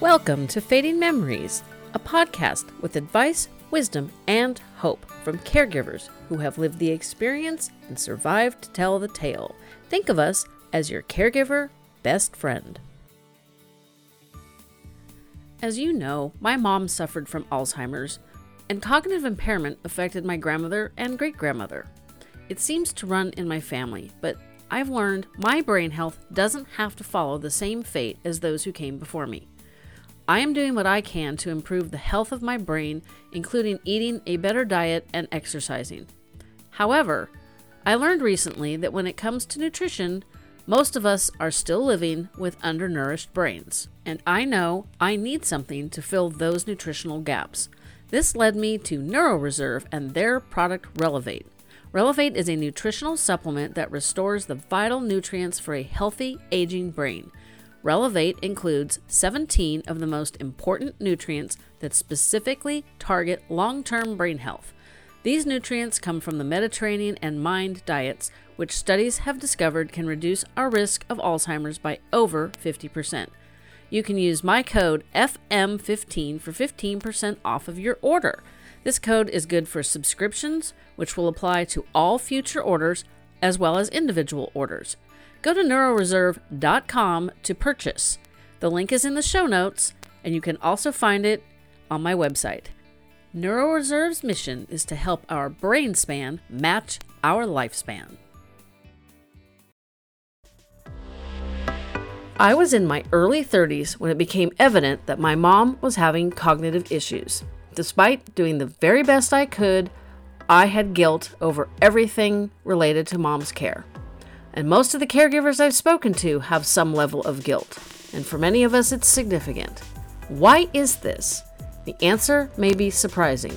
Welcome to Fading Memories, a podcast with advice, wisdom, and hope from caregivers who have lived the experience and survived to tell the tale. Think of us as your caregiver best friend. As you know, my mom suffered from Alzheimer's, and cognitive impairment affected my grandmother and great grandmother. It seems to run in my family, but I've learned my brain health doesn't have to follow the same fate as those who came before me. I am doing what I can to improve the health of my brain, including eating a better diet and exercising. However, I learned recently that when it comes to nutrition, most of us are still living with undernourished brains, and I know I need something to fill those nutritional gaps. This led me to NeuroReserve and their product Relevate. Relevate is a nutritional supplement that restores the vital nutrients for a healthy, aging brain. Relevate includes 17 of the most important nutrients that specifically target long term brain health. These nutrients come from the Mediterranean and MIND diets, which studies have discovered can reduce our risk of Alzheimer's by over 50%. You can use my code FM15 for 15% off of your order. This code is good for subscriptions, which will apply to all future orders as well as individual orders. Go to neuroreserve.com to purchase. The link is in the show notes, and you can also find it on my website. NeuroReserve's mission is to help our brain span match our lifespan. I was in my early 30s when it became evident that my mom was having cognitive issues. Despite doing the very best I could, I had guilt over everything related to mom's care. And most of the caregivers I've spoken to have some level of guilt, and for many of us, it's significant. Why is this? The answer may be surprising.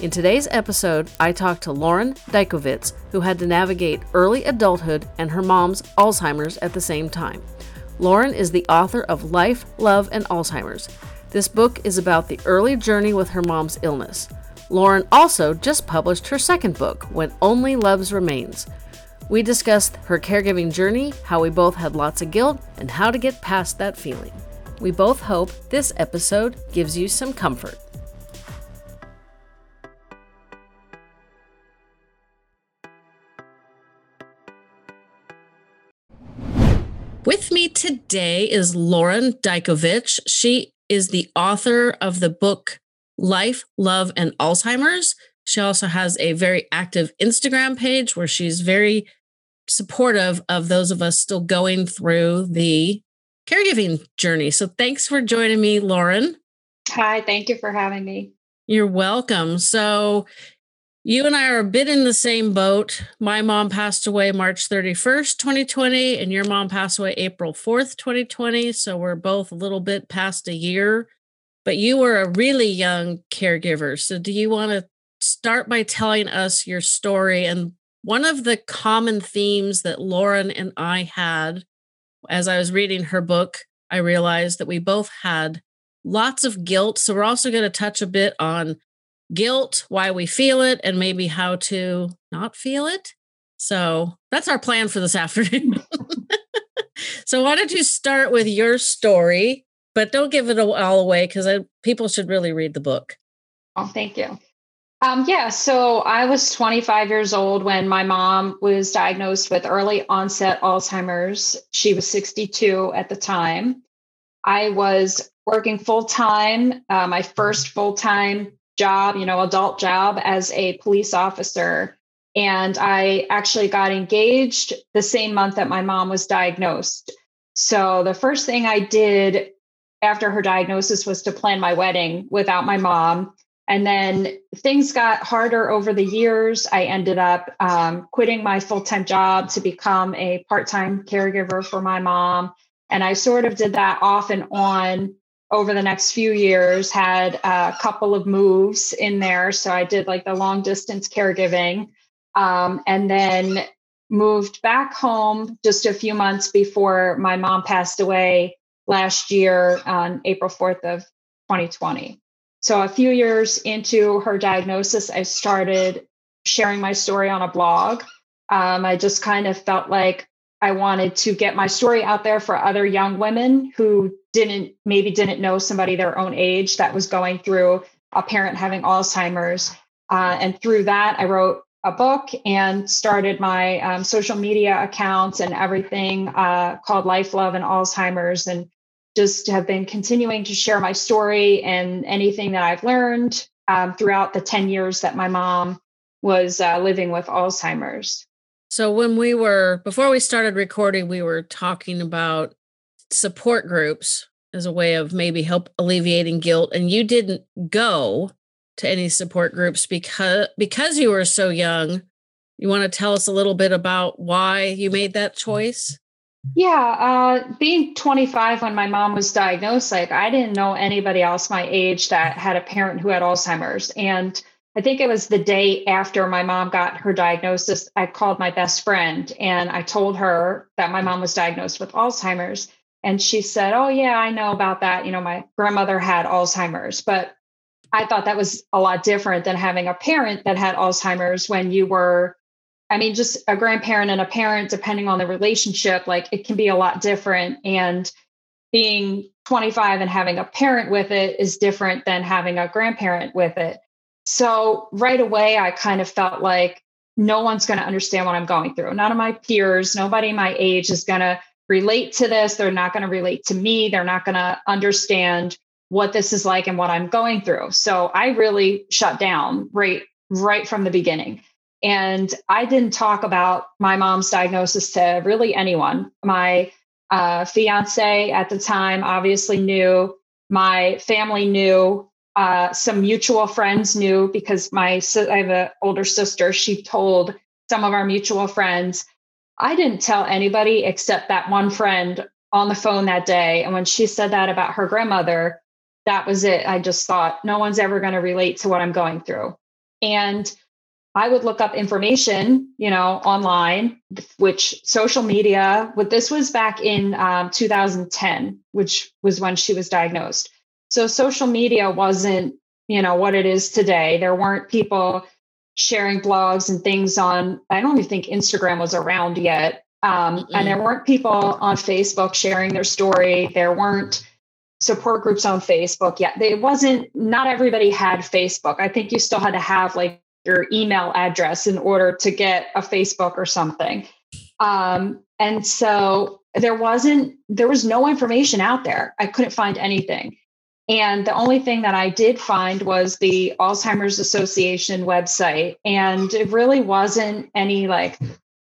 In today's episode, I talked to Lauren Dykovitz, who had to navigate early adulthood and her mom's Alzheimer's at the same time. Lauren is the author of Life, Love, and Alzheimer's. This book is about the early journey with her mom's illness. Lauren also just published her second book, When Only Loves Remains. We discussed her caregiving journey, how we both had lots of guilt, and how to get past that feeling. We both hope this episode gives you some comfort. With me today is Lauren Dykovitz. She is the author of the book Life, Love, and Alzheimer's. She also has a very active Instagram page where she's very supportive of those of us still going through the caregiving journey. So thanks for joining me, Lauren. Hi, thank you for having me. You're welcome. So you and I are a bit in the same boat. My mom passed away March 31st, 2020, and your mom passed away April 4th, 2020. So we're both a little bit past a year, but you were a really young caregiver. So do you want to start by telling us your story and one of the common themes that Lauren and I had as I was reading her book, I realized that we both had lots of guilt. So we're also going to touch a bit on guilt, why we feel it, and maybe how to not feel it. So that's our plan for this afternoon. so why don't you start with your story, but don't give it all away because people should really read the book. Oh, thank you. Um, yeah, so I was 25 years old when my mom was diagnosed with early onset Alzheimer's. She was 62 at the time. I was working full time, uh, my first full time job, you know, adult job as a police officer. And I actually got engaged the same month that my mom was diagnosed. So the first thing I did after her diagnosis was to plan my wedding without my mom. And then things got harder over the years. I ended up um, quitting my full time job to become a part time caregiver for my mom. And I sort of did that off and on over the next few years, had a couple of moves in there. So I did like the long distance caregiving um, and then moved back home just a few months before my mom passed away last year on April 4th of 2020. So, a few years into her diagnosis, I started sharing my story on a blog. Um, I just kind of felt like I wanted to get my story out there for other young women who didn't maybe didn't know somebody their own age that was going through a parent having Alzheimer's. Uh, and through that, I wrote a book and started my um, social media accounts and everything uh, called Life, Love, and Alzheimer's, and just have been continuing to share my story and anything that I've learned um, throughout the 10 years that my mom was uh, living with Alzheimer's. So, when we were, before we started recording, we were talking about support groups as a way of maybe help alleviating guilt. And you didn't go to any support groups because because you were so young. You want to tell us a little bit about why you made that choice? Yeah, uh, being 25 when my mom was diagnosed, like I didn't know anybody else my age that had a parent who had Alzheimer's. And I think it was the day after my mom got her diagnosis, I called my best friend and I told her that my mom was diagnosed with Alzheimer's. And she said, Oh, yeah, I know about that. You know, my grandmother had Alzheimer's, but I thought that was a lot different than having a parent that had Alzheimer's when you were, I mean, just a grandparent and a parent, depending on the relationship, like it can be a lot different. And being 25 and having a parent with it is different than having a grandparent with it. So right away, I kind of felt like no one's going to understand what I'm going through. None of my peers, nobody my age is going to relate to this. They're not going to relate to me. They're not going to understand what this is like and what I'm going through. So I really shut down right right from the beginning. And I didn't talk about my mom's diagnosis to really anyone. My uh, fiance at the time obviously knew. My family knew. Uh, some mutual friends knew because my I have an older sister. She told some of our mutual friends. I didn't tell anybody except that one friend on the phone that day. And when she said that about her grandmother, that was it. I just thought no one's ever going to relate to what I'm going through. And I would look up information, you know, online, which social media, what this was back in um, 2010, which was when she was diagnosed. So social media wasn't, you know, what it is today. There weren't people sharing blogs and things on, I don't even think Instagram was around yet. Um, and there weren't people on Facebook sharing their story. There weren't support groups on Facebook yet. It wasn't, not everybody had Facebook. I think you still had to have like your email address in order to get a Facebook or something. Um, and so there wasn't, there was no information out there. I couldn't find anything. And the only thing that I did find was the Alzheimer's Association website. And it really wasn't any like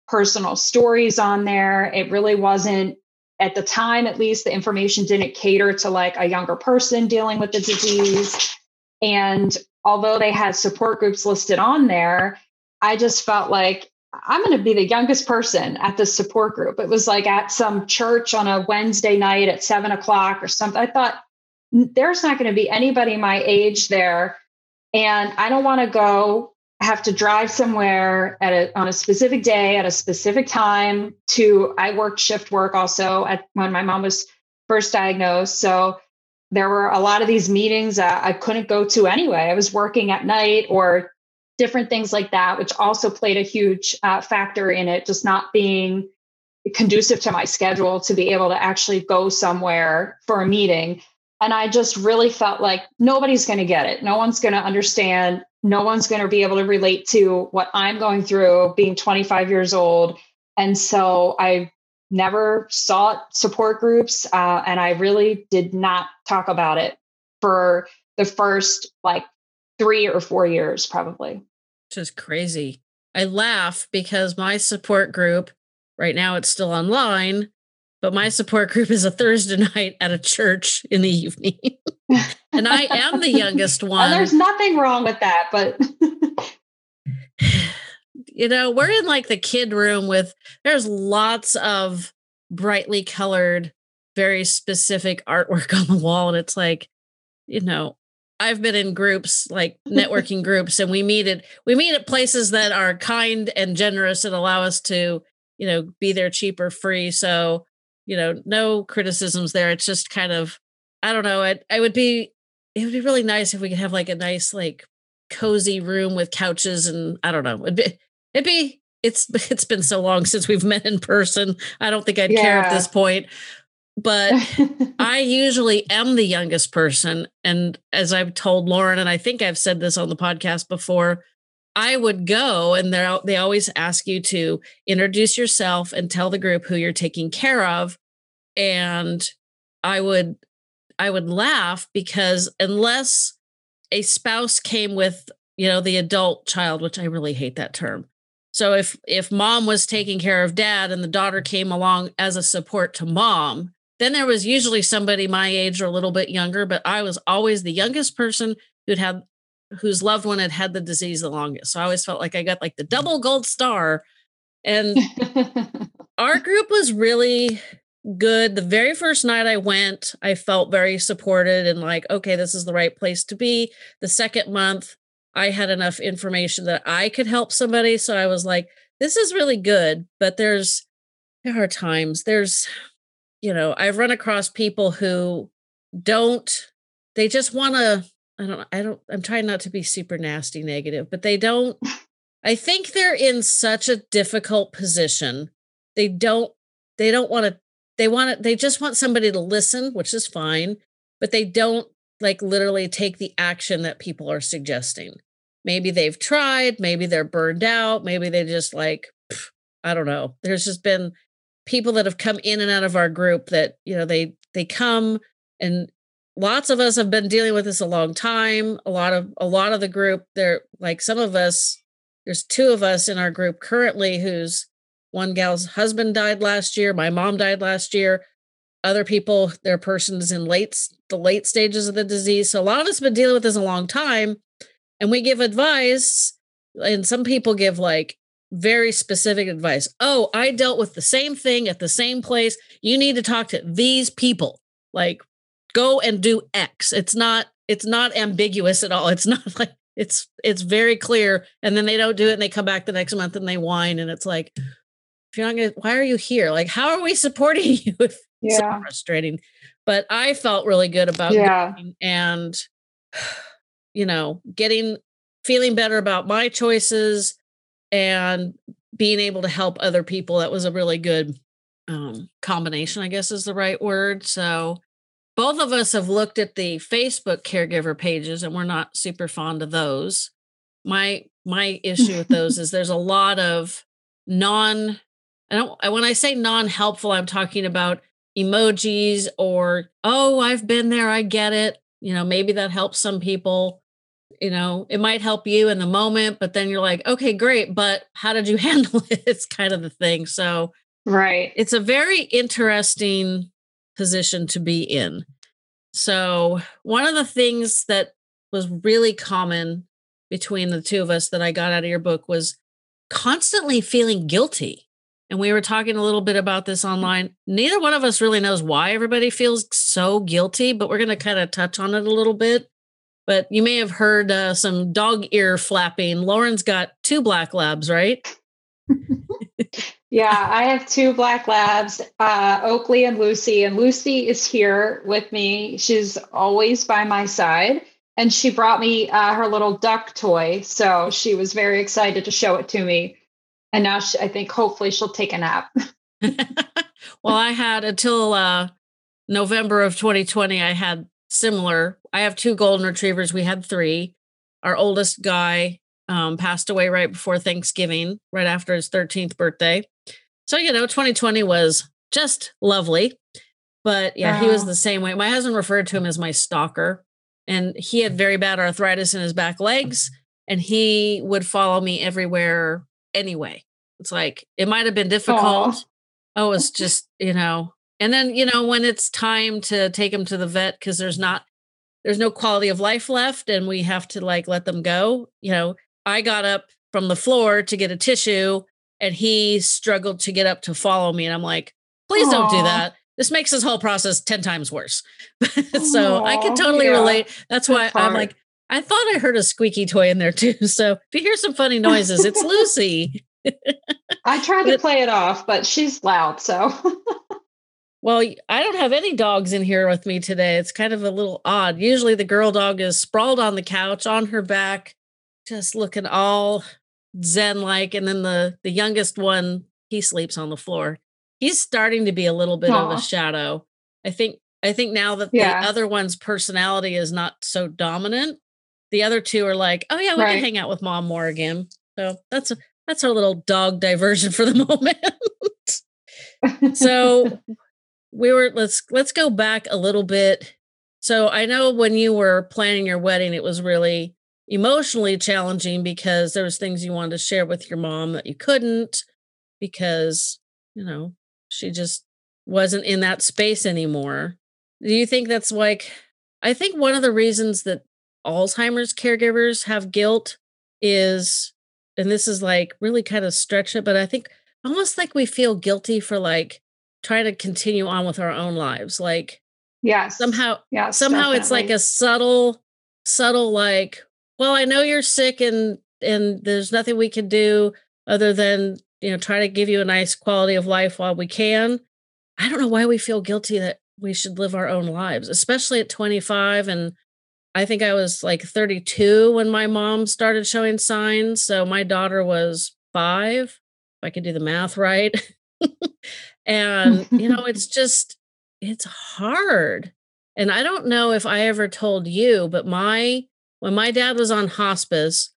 personal stories on there. It really wasn't, at the time at least, the information didn't cater to like a younger person dealing with the disease. And although they had support groups listed on there, I just felt like I'm going to be the youngest person at the support group. It was like at some church on a Wednesday night at seven o'clock or something. I thought, there's not going to be anybody my age there. And I don't want to go have to drive somewhere at a, on a specific day at a specific time to I worked shift work also at when my mom was first diagnosed. So there were a lot of these meetings I couldn't go to anyway. I was working at night or different things like that, which also played a huge uh, factor in it, just not being conducive to my schedule to be able to actually go somewhere for a meeting. And I just really felt like nobody's going to get it. No one's going to understand. No one's going to be able to relate to what I'm going through being 25 years old. And so I never sought support groups. Uh, and I really did not talk about it for the first like three or four years, probably. Just crazy. I laugh because my support group, right now it's still online, but my support group is a Thursday night at a church in the evening. and I am the youngest one. And there's nothing wrong with that, but you know, we're in like the kid room with there's lots of brightly colored, very specific artwork on the wall. And it's like, you know, I've been in groups like networking groups and we meet at we meet at places that are kind and generous and allow us to, you know, be there cheap or free. So you know, no criticisms there. It's just kind of, I don't know. It, I would be, it would be really nice if we could have like a nice, like cozy room with couches and I don't know. It'd be, it'd be, it's it's been so long since we've met in person. I don't think I'd yeah. care at this point. But I usually am the youngest person. And as I've told Lauren, and I think I've said this on the podcast before, I would go and they they always ask you to introduce yourself and tell the group who you're taking care of. And I would I would laugh because unless a spouse came with, you know, the adult child, which I really hate that term. So if if mom was taking care of dad and the daughter came along as a support to mom, then there was usually somebody my age or a little bit younger, but I was always the youngest person who'd had whose loved one had had the disease the longest. So I always felt like I got like the double gold star. And our group was really good. The very first night I went, I felt very supported and like, okay, this is the right place to be. The second month, I had enough information that I could help somebody. So I was like, this is really good. But there's, there are times, there's, you know, I've run across people who don't, they just want to, I don't, I don't, I'm trying not to be super nasty negative, but they don't, I think they're in such a difficult position. They don't, they don't want to they want it they just want somebody to listen which is fine but they don't like literally take the action that people are suggesting maybe they've tried maybe they're burned out maybe they just like i don't know there's just been people that have come in and out of our group that you know they they come and lots of us have been dealing with this a long time a lot of a lot of the group they're like some of us there's two of us in our group currently who's one gal's husband died last year. My mom died last year. Other people, their persons in late the late stages of the disease. So a lot of us have been dealing with this a long time, and we give advice. And some people give like very specific advice. Oh, I dealt with the same thing at the same place. You need to talk to these people. Like, go and do X. It's not. It's not ambiguous at all. It's not like it's it's very clear and then they don't do it and they come back the next month and they whine and it's like if you're not gonna, why are you here? Like, how are we supporting you? If yeah. so frustrating. But I felt really good about yeah. and you know, getting feeling better about my choices and being able to help other people. That was a really good um, combination, I guess is the right word. So both of us have looked at the Facebook caregiver pages and we're not super fond of those. My my issue with those is there's a lot of non I don't when I say non-helpful, I'm talking about emojis or oh, I've been there, I get it. You know, maybe that helps some people. You know, it might help you in the moment, but then you're like, okay, great, but how did you handle it? It's kind of the thing. So, right. It's a very interesting position to be in. So, one of the things that was really common between the two of us that I got out of your book was constantly feeling guilty and we were talking a little bit about this mm-hmm. online. Neither one of us really knows why everybody feels so guilty, but we're going to kind of touch on it a little bit. But you may have heard uh, some dog ear flapping. Lauren's got two black labs, right? yeah, I have two black labs, uh, Oakley and Lucy. And Lucy is here with me. She's always by my side. And she brought me uh, her little duck toy. So she was very excited to show it to me and now she, I think hopefully she'll take a nap. well, I had until uh, November of 2020, I had similar. I have two golden retrievers. We had three. Our oldest guy um, passed away right before Thanksgiving, right after his 13th birthday. So, you know, 2020 was just lovely. But yeah, uh-huh. he was the same way. My husband referred to him as my stalker, and he had very bad arthritis in his back legs, and he would follow me everywhere anyway. It's like it might have been difficult. Aww. Oh, it's just, you know, and then, you know, when it's time to take him to the vet because there's not there's no quality of life left and we have to like let them go, you know, I got up from the floor to get a tissue and he struggled to get up to follow me and I'm like, "Please Aww. don't do that." This makes this whole process 10 times worse. so Aww, I can totally yeah. relate. That's, why. I'm like, I thought I heard a squeaky toy in there too. So if you hear some funny noises, it's Lucy. I tried to play it off, but she's loud. So, well, I don't have any dogs in here with me today. It's kind of a little odd. Usually the girl dog is sprawled on the couch on her back, just looking all zen like and then the the youngest one he sleeps on the floor he's starting to be a little bit Aww. of a shadow i think i think now that yeah. the other one's personality is not so dominant the other two are like oh yeah we right. can hang out with mom more again so that's a that's our little dog diversion for the moment so we were let's let's go back a little bit. So i know when you were planning your wedding it was really emotionally challenging because there was things you wanted to share with your mom that you couldn't because you know she just wasn't in that space anymore. Do you think that's like i think one of the reasons that alzheimer's caregivers have guilt is and this is like really kind of stretch it but i think almost like we feel guilty for like trying to continue on with our own lives like yeah somehow yeah somehow definitely. it's like a subtle subtle like well i know you're sick and and there's nothing we can do other than you know try to give you a nice quality of life while we can. I don't know why we feel guilty that we should live our own lives especially at 25 and i think i was like 32 when my mom started showing signs so my daughter was 5 if i could do the math right and you know it's just it's hard and i don't know if i ever told you but my when my dad was on hospice,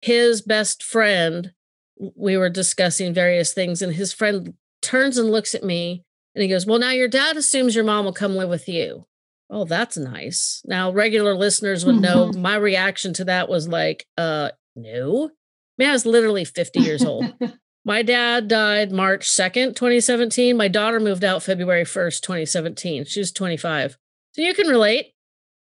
his best friend, we were discussing various things, and his friend turns and looks at me and he goes, Well, now your dad assumes your mom will come live with you. Oh, that's nice. Now, regular listeners would know mm-hmm. my reaction to that was like, uh, no. I mean, I was literally 50 years old. my dad died March 2nd, 2017. My daughter moved out February 1st, 2017. She was 25. So you can relate.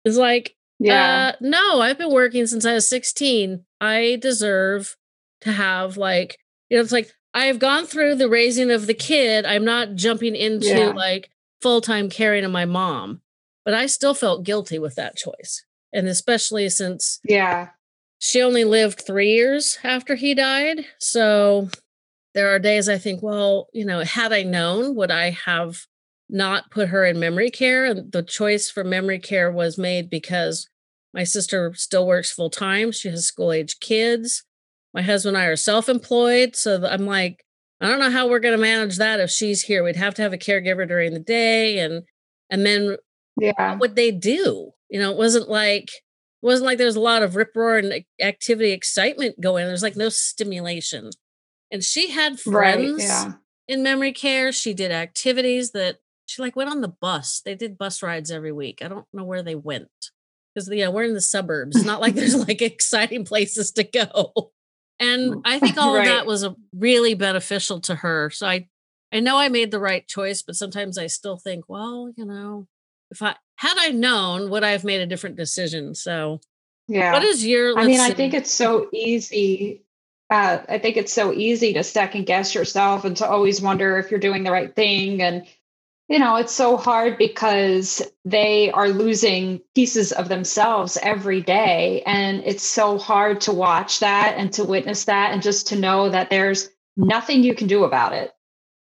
It's like, yeah. Uh, no, I've been working since I was 16. I deserve to have like, you know, it's like I've gone through the raising of the kid. I'm not jumping into yeah. like full time caring of my mom, but I still felt guilty with that choice. And especially since yeah, she only lived three years after he died. So there are days I think, well, you know, had I known, would I have not put her in memory care. And the choice for memory care was made because my sister still works full time. She has school age kids. My husband and I are self employed. So I'm like, I don't know how we're going to manage that if she's here. We'd have to have a caregiver during the day. And, and then yeah. what would they do? You know, it wasn't like, it wasn't like there's a lot of rip roar and activity excitement going. There's like no stimulation. And she had friends right, yeah. in memory care. She did activities that she like went on the bus. They did bus rides every week. I don't know where they went because yeah, we're in the suburbs. It's not like there's like exciting places to go. And I think all right. of that was a really beneficial to her. So I I know I made the right choice, but sometimes I still think, well, you know, if I had I known, would I have made a different decision? So yeah. What is your I mean, see. I think it's so easy. Uh, I think it's so easy to second guess yourself and to always wonder if you're doing the right thing and you know, it's so hard because they are losing pieces of themselves every day. And it's so hard to watch that and to witness that and just to know that there's nothing you can do about it.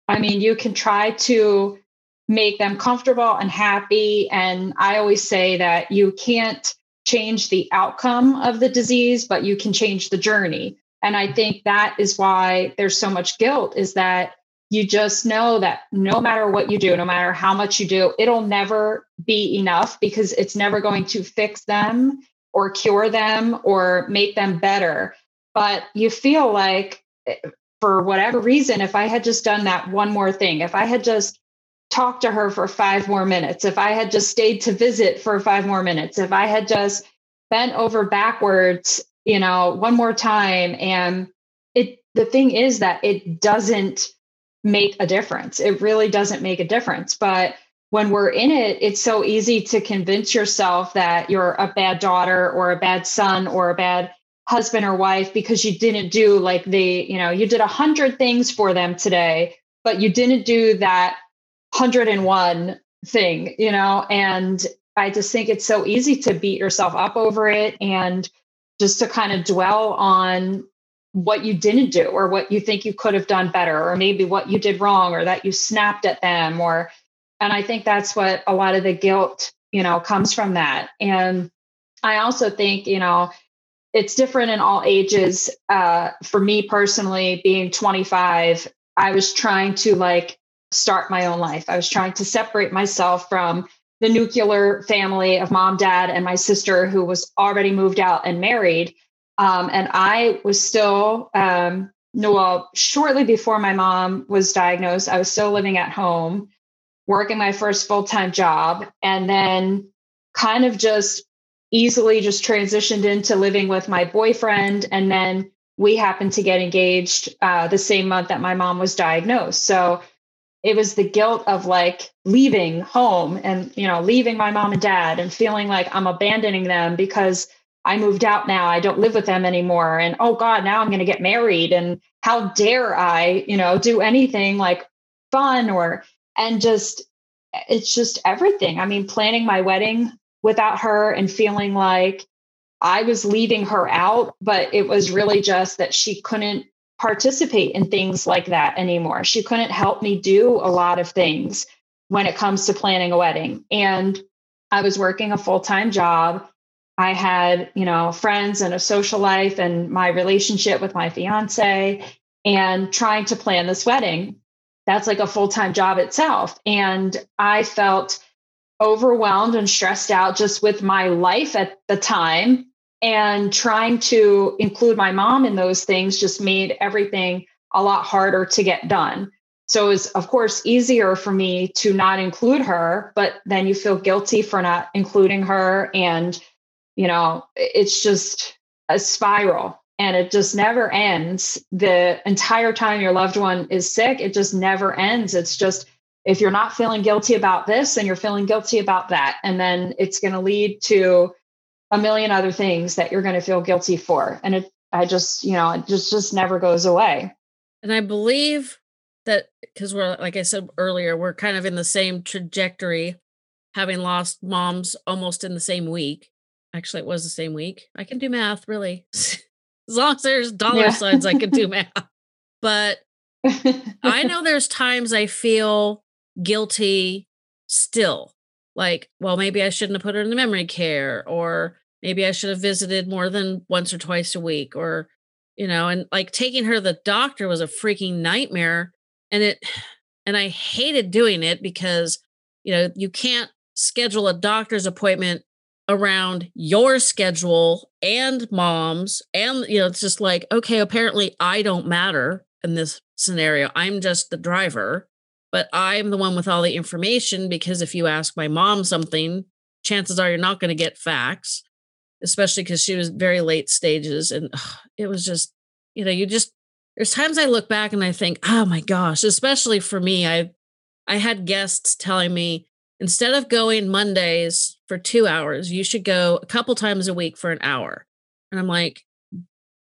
I mean, you can try to make them comfortable and happy. And I always say that you can't change the outcome of the disease, but you can change the journey. And I think that is why there's so much guilt is that you just know that no matter what you do, no matter how much you do, it'll never be enough because it's never going to fix them or cure them or make them better. But you feel like, eh, for whatever reason, if I had just done that one more thing, if I had just talked to her for five more minutes, if I had just stayed to visit for five more minutes, if I had just bent over backwards, you know, one more time. And it, the thing is that it doesn't make a difference. It really doesn't make a difference. But when we're in it, it's so easy to convince yourself that you're a bad daughter or a bad son or a bad husband or wife because you didn't do like the, you know, you did a hundred things for them today, but you didn't do that 101 thing, you know, and I just think it's so easy to beat yourself up over it and just to kind of dwell on what you didn't do or what you think you could have done better or maybe what you did wrong or that you snapped at them or and i think that's what a lot of the guilt you know comes from that and i also think you know it's different in all ages. Uh, for me personally, being 25, I was trying to like start my own life. I was trying to separate myself from the nuclear family of mom, dad, and my sister who was already moved out and married. Um, and I was still, um, well, shortly before my mom was diagnosed, I was still living at home, working my first full time job, and then kind of just easily just transitioned into living with my boyfriend. And then we happened to get engaged uh, the same month that my mom was diagnosed. So it was the guilt of like leaving home and you know leaving my mom and dad and feeling like i'm abandoning them because i moved out now. I don't live with them anymore. And oh god now i'm going to get married. And how dare i you know do anything like fun or and just it's just everything. I mean planning my wedding without her and feeling like I was leaving her out, but it was really just that she couldn't participate in things like that anymore. She couldn't help me do a lot of things when it comes to planning a wedding. And I was working a full time job. I had, you know, friends and a social life and my relationship with my fiance and trying to plan this wedding. That's like a full time job itself. And I felt overwhelmed and stressed out just with my life at the time and trying to include my mom in those things just made everything a lot harder to get done. So it was, of course easier for me to not include her but then you feel guilty for not including her. And you know it's just a spiral and it just never ends. The entire time your loved one is sick it just never ends. It's just if you're not feeling guilty about this and you're feeling guilty about that. And then it's going to lead to a million other things that you're going to feel guilty for. And it i just you know it just just never goes away. And i believe that because we're like i said earlier we're kind of in the same trajectory having lost moms almost in the same week. Actually it was the same week. I can do math really. As long as there's dollar yeah. signs i can do math. But i know there's times i feel guilty still. Like, well, maybe I shouldn't have put her in the memory care, or maybe I should have visited more than once or twice a week, or, you know, and like taking her to the doctor was a freaking nightmare. And it, and I hated doing it because, you know, you can't schedule a doctor's appointment around your schedule and mom's. And, you know, it's just like, okay, apparently I don't matter in this scenario. I'm just the driver but I'm the one with all the information because if you ask my mom something, chances are you're not going to get facts, especially because she was very late stages. And ugh, it was just, you know, you just, there's times I look back and I think, oh my gosh, especially for me, I, I had guests telling me instead of going Mondays for two hours, you should go a couple times a week for an hour. And I'm like,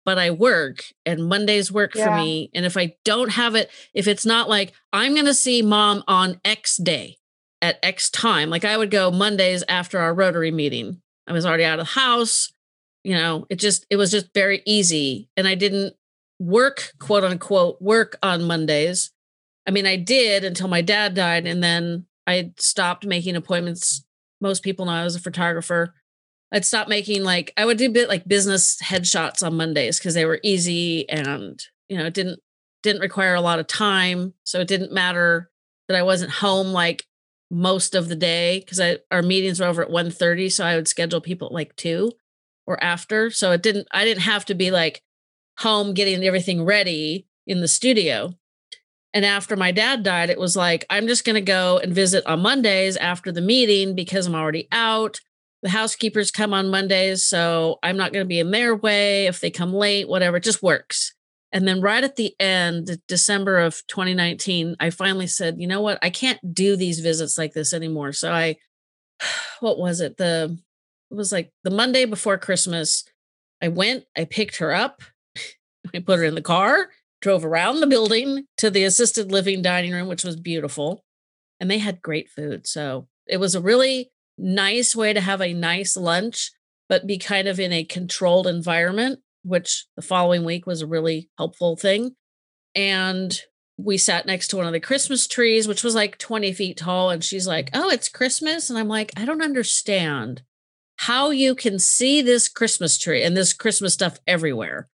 but I work and Mondays work yeah. for me. And if I don't have it, if it's not like I'm going to see mom on X day at X time, like I would go Mondays after our Rotary meeting. I was already out of the house. You know, it just, it was just very easy. And I didn't work, quote unquote, work on Mondays. I mean, I did until my dad died. And then I stopped making appointments. Most people know I was a photographer I'd stop making like I would do bit like business headshots on Mondays because they were easy and you know it didn't didn't require a lot of time, so it didn't matter that I wasn't home like most of the day because I our meetings were over at 1.30 so I would schedule people at like two or after, so it didn't I didn't have to be like home getting everything ready in the studio. And after my dad died, it was like, I'm just going to go and visit on Mondays after the meeting because I'm already out the housekeepers come on Mondays, so I'm not going to be in their way. If they come late, whatever, it just works. And then right at the end, December of 2019, I finally said, you know what? I can't do these visits like this anymore. So I, what was it? The, it was like the Monday before Christmas. I went, I picked her up, I put her in the car, drove around the building to the assisted living dining room, which was beautiful. And they had great food. So it was a really nice way to have a nice lunch, but be kind of in a controlled environment, which the following week was a really helpful thing. And we sat next to one of the Christmas trees, which was like 20 feet tall. And she's like, Oh, it's Christmas. And I'm like, I don't understand how you can see this Christmas tree and this Christmas stuff everywhere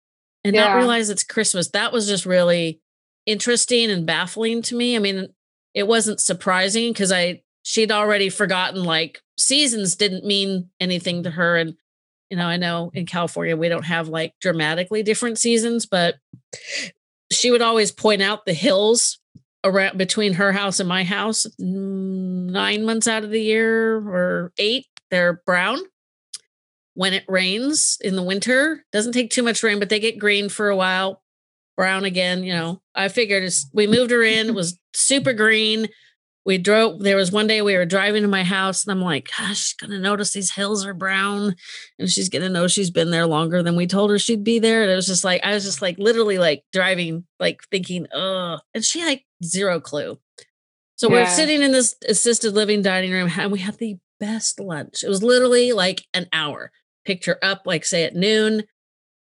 and yeah. not realize it's Christmas. That was just really interesting and baffling to me. I mean, it wasn't surprising because I she'd already forgotten like seasons didn't mean anything to her and you know, I know in California we don't have like dramatically different seasons, but she would always point out the hills around between her house and my house nine months out of the year or eight they're brown. When it rains in the winter doesn't take too much rain but they get green for a while brown again you know. I figured we moved her in it was super green we drove there was one day we were driving to my house and i'm like gosh she's gonna notice these hills are brown. And she's gonna know she's been there longer than we told her she'd be there and it was just like i was just like literally like driving like thinking oh and she had zero clue. So yeah. we're sitting in this assisted living dining room and we had the best lunch. It was literally like an hour. Picked her up like say at noon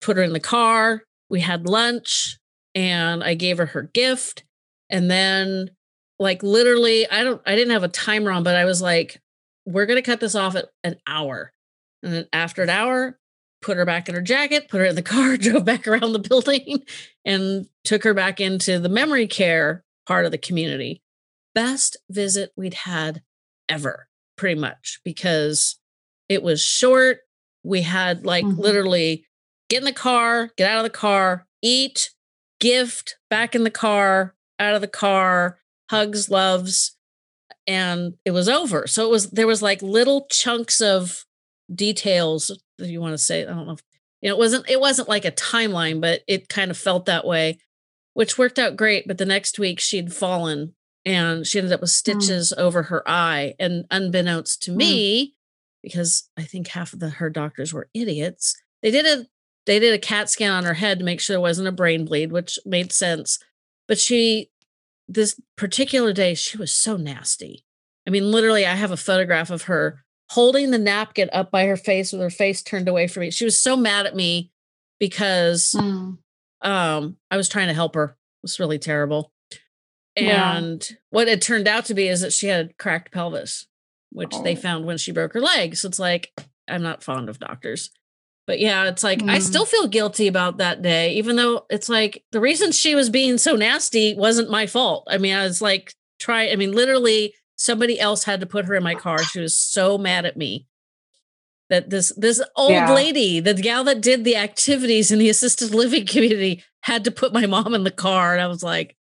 put her in the car we had lunch and i gave her her gift and then like literally i don't i didn't have a timer on but i was like we're going to cut this off at an hour. And then after an hour put her back in her jacket put her in the car drove back around the building and took her back into the memory care part of the community. Best visit we'd had ever pretty much because it was short. We had like mm-hmm. literally get in the car get out of the car eat gift back in the car out of the car hugs, loves, and it was over. So it was there was like little chunks of details if you want to say. I don't know. If, you know, it wasn't it wasn't like a timeline, but it kind of felt that way, which worked out great. But the next week she'd fallen and she ended up with mm. stitches mm. over her eye. And unbeknownst to mm. me, because I think half of the her doctors were idiots, they did a they did a CAT scan on her head to make sure there wasn't a brain bleed, which made sense. But she this particular day, she was so nasty. I mean, literally, I have a photograph of her holding the napkin up by her face with her face turned away from me. She was so mad at me because mm. um, I was trying to help her. It was really terrible. And yeah. what it turned out to be is that she had cracked pelvis, which oh. they found when she broke her leg. So it's like, I'm not fond of doctors. But yeah, it's like mm. I still feel guilty about that day, even though it's like the reason she was being so nasty wasn't my fault. I mean, I was like, try, I mean, literally somebody else had to put her in my car. She was so mad at me that this this old yeah. lady, the gal that did the activities in the assisted living community, had to put my mom in the car. And I was like,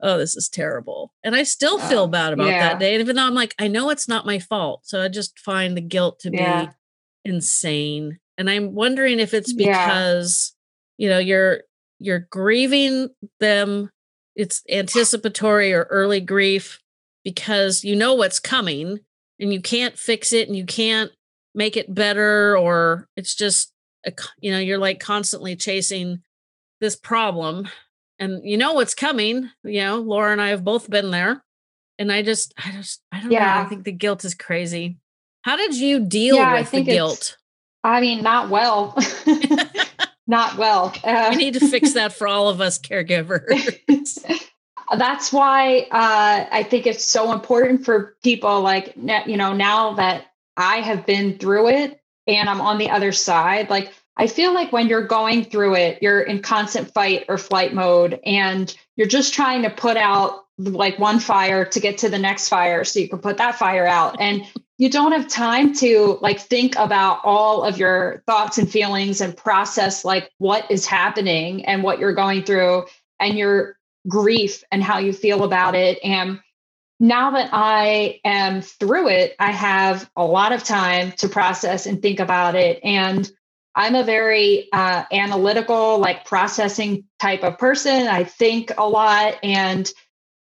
oh, this is terrible. And I still feel uh, bad about yeah. that day. And even though I'm like, I know it's not my fault. So I just find the guilt to yeah. be insane and i'm wondering if it's because yeah. you know you're you're grieving them it's anticipatory or early grief because you know what's coming and you can't fix it and you can't make it better or it's just a, you know you're like constantly chasing this problem and you know what's coming you know Lauren and i have both been there and i just i just i don't yeah. know i think the guilt is crazy how did you deal yeah, with the guilt I mean, not well. not well. Uh, we need to fix that for all of us caregivers. That's why uh, I think it's so important for people like, you know, now that I have been through it and I'm on the other side, like, I feel like when you're going through it, you're in constant fight or flight mode and you're just trying to put out like one fire to get to the next fire so you can put that fire out. And you don't have time to like think about all of your thoughts and feelings and process like what is happening and what you're going through and your grief and how you feel about it. And now that i am through it i have a lot of time to process and think about it. And i'm a very uh, analytical like processing type of person. I think a lot and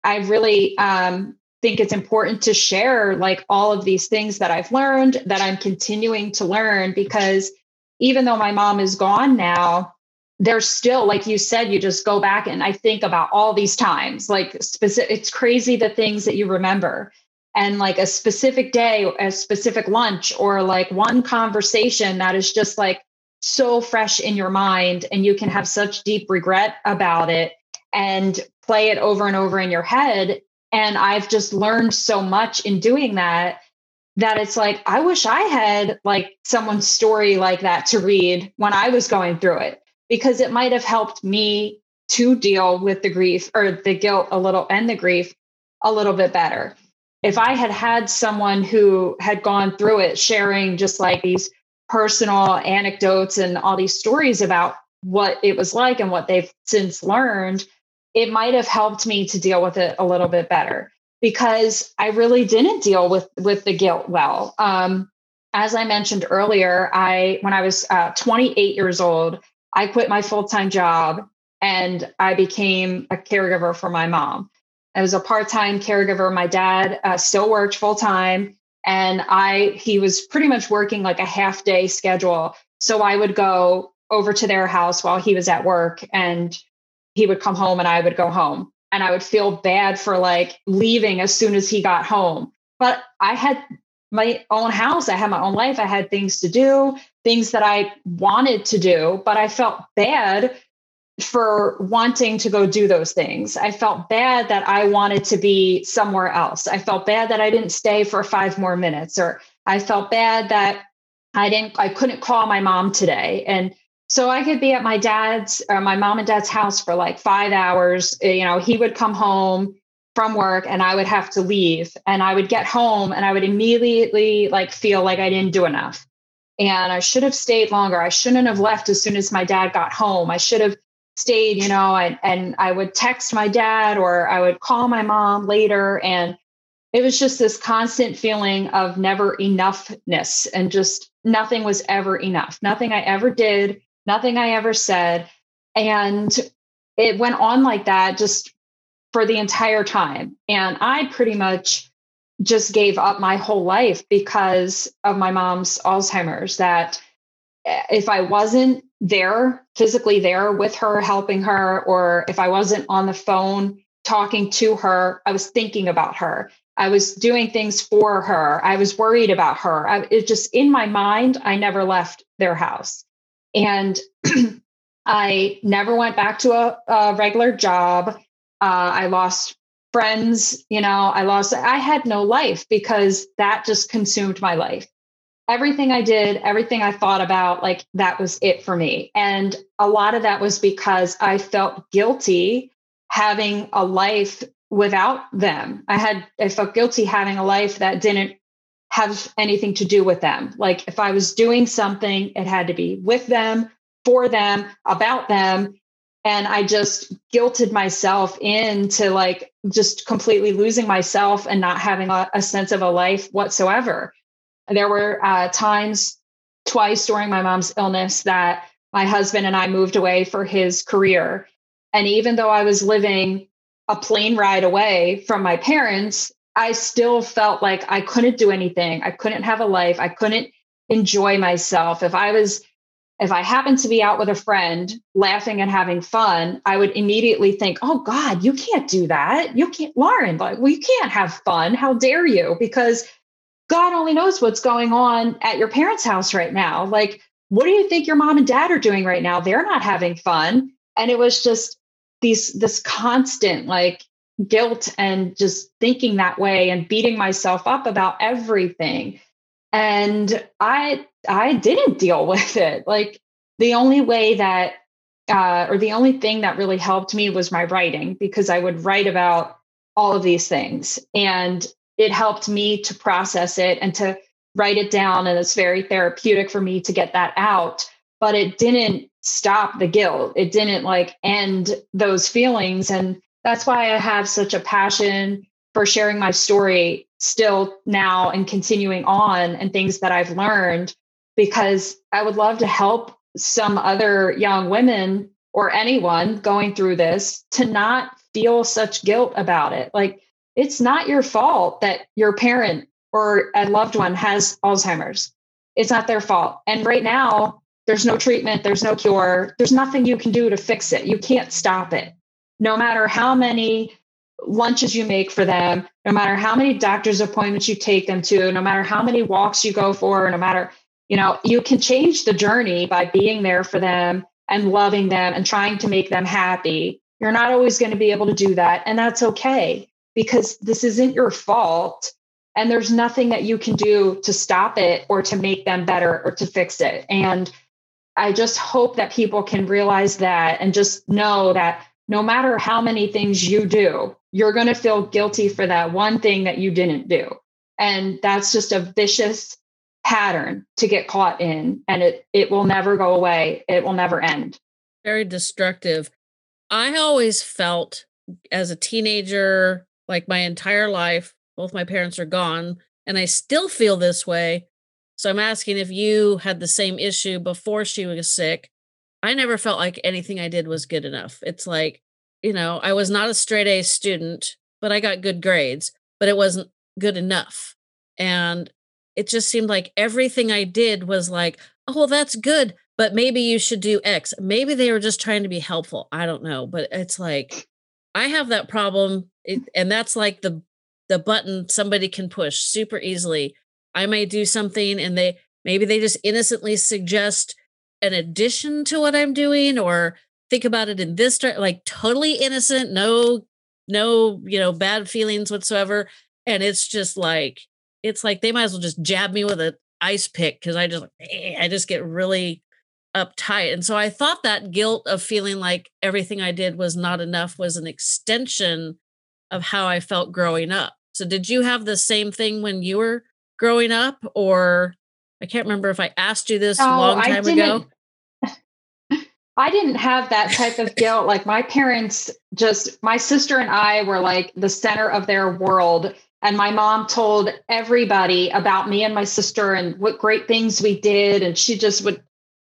i really um, think it's important to share like all of these things that I've learned that I'm continuing to learn because even though my mom is gone now, there's still like you said you just go back and I think about all these times like specific it's crazy the things that you remember. And like a specific day a specific lunch or like one conversation that is just like so fresh in your mind and you can have such deep regret about it and play it over and over in your head and I've just learned so much in doing that. that it's like, I wish I had like someone's story like that to read when I was going through it, because it might have helped me to deal with the grief or the guilt a little and the grief a little bit better. If I had had someone who had gone through it sharing just like these personal anecdotes and all these stories about what it was like and what they've since learned, it might have helped me to deal with it a little bit better because I really didn't deal with with the guilt well. Um, as I mentioned earlier, I when I was uh, 28 years old, I quit my full time job and I became a caregiver for my mom. I was a part time caregiver. My dad uh, still worked full time, and I he was pretty much working like a half day schedule. So I would go over to their house while he was at work, and he would come home, and I would go home and I would feel bad for like leaving as soon as he got home. But I had my own house, I had my own life, I had things to do, things that I wanted to do, but I felt bad for wanting to go do those things. I felt bad that I wanted to be somewhere else. I felt bad that I didn't stay for 5 more minutes or I felt bad that I didn't I couldn't call my mom today and so I could be at my dad's or uh, my mom and dad's house for like five hours. Uh, you know, he would come home from work and I would have to leave. And I would get home and I would immediately like feel like I didn't do enough. And I should have stayed longer. I shouldn't have left as soon as my dad got home. I should have stayed, you know, and, and I would text my dad or I would call my mom later. And it was just this constant feeling of never enoughness and just nothing was ever enough. Nothing I ever did nothing I ever said. And it went on like that just for the entire time. And I pretty much just gave up my whole life because of my mom's Alzheimer's. That if I wasn't there, physically there with her, helping her, or if I wasn't on the phone talking to her, I was thinking about her. I was doing things for her. I was worried about her. I, it just in my mind, I never left their house. And I never went back to a, a regular job. Uh, I lost friends, you know, I lost, I had no life because that just consumed my life. Everything I did, everything I thought about, like that was it for me. And a lot of that was because I felt guilty having a life without them. I had, I felt guilty having a life that didn't have anything to do with them. Like if I was doing something, it had to be with them, for them, about them. And I just guilted myself into like just completely losing myself and not having a, a sense of a life whatsoever. There were uh, times twice during my mom's illness that my husband and I moved away for his career. And even though I was living a plane ride away from my parents, I still felt like I couldn't do anything. I couldn't have a life. I couldn't enjoy myself. If I was, if I happened to be out with a friend laughing and having fun, I would immediately think, oh God, you can't do that. You can't, Lauren, like, well, you can't have fun. How dare you? Because God only knows what's going on at your parents' house right now. Like, what do you think your mom and dad are doing right now? They're not having fun. And it was just these, this constant, like, guilt and just thinking that way and beating myself up about everything. And i i didn't deal with it. Like the only way that uh, or the only thing that really helped me was my writing because i would write about all of these things. And it helped me to process it and to write it down and it's very therapeutic for me to get that out. But it didn't stop the guilt. It didn't like end those feelings. And that's why I have such a passion for sharing my story still now and continuing on and things that I've learned because I would love to help some other young women or anyone going through this to not feel such guilt about it. Like it's not your fault that your parent or a loved one has Alzheimer's. It's not their fault. And right now, there's no treatment, there's no cure, there's nothing you can do to fix it. You can't stop it no matter how many lunches you make for them, no matter how many doctor's appointments you take them to, no matter how many walks you go for, no matter, you know, you can change the journey by being there for them and loving them and trying to make them happy. You're not always going to be able to do that. And that's okay because this isn't your fault. and there's nothing that you can do to stop it or to make them better or to fix it. And I just hope that people can realize that and just know that no matter how many things you do, you're going to feel guilty for that one thing that you didn't do. And that's just a vicious pattern to get caught in and it it will never go away. It will never end. Very destructive. I always felt as a teenager, like my entire life, both my parents are gone, and I still feel this way. So I'm asking if you had the same issue before she was sick. I never felt like anything I did was good enough. It's like, you know, I was not a straight A student, but I got good grades, but it wasn't good enough. And it just seemed like everything I did was like, oh, well, that's good, but maybe you should do X. Maybe they were just trying to be helpful. I don't know. But it's like, I have that problem. It, and that's like the the button somebody can push super easily. I may do something and they maybe they just innocently suggest an addition to what I'm doing or think about it in this like totally innocent, no no, you know, bad feelings whatsoever and it's just like it's like they might as well just jab me with an ice pick cuz I just eh, I just get really uptight. And so I thought that guilt of feeling like everything I did was not enough was an extension of how I felt growing up. So did you have the same thing when you were growing up or I can't remember if I asked you this a long time ago. I didn't have that type of guilt. Like my parents just my sister and I were like the center of their world and my mom told everybody about me and my sister and what great things we did and she just would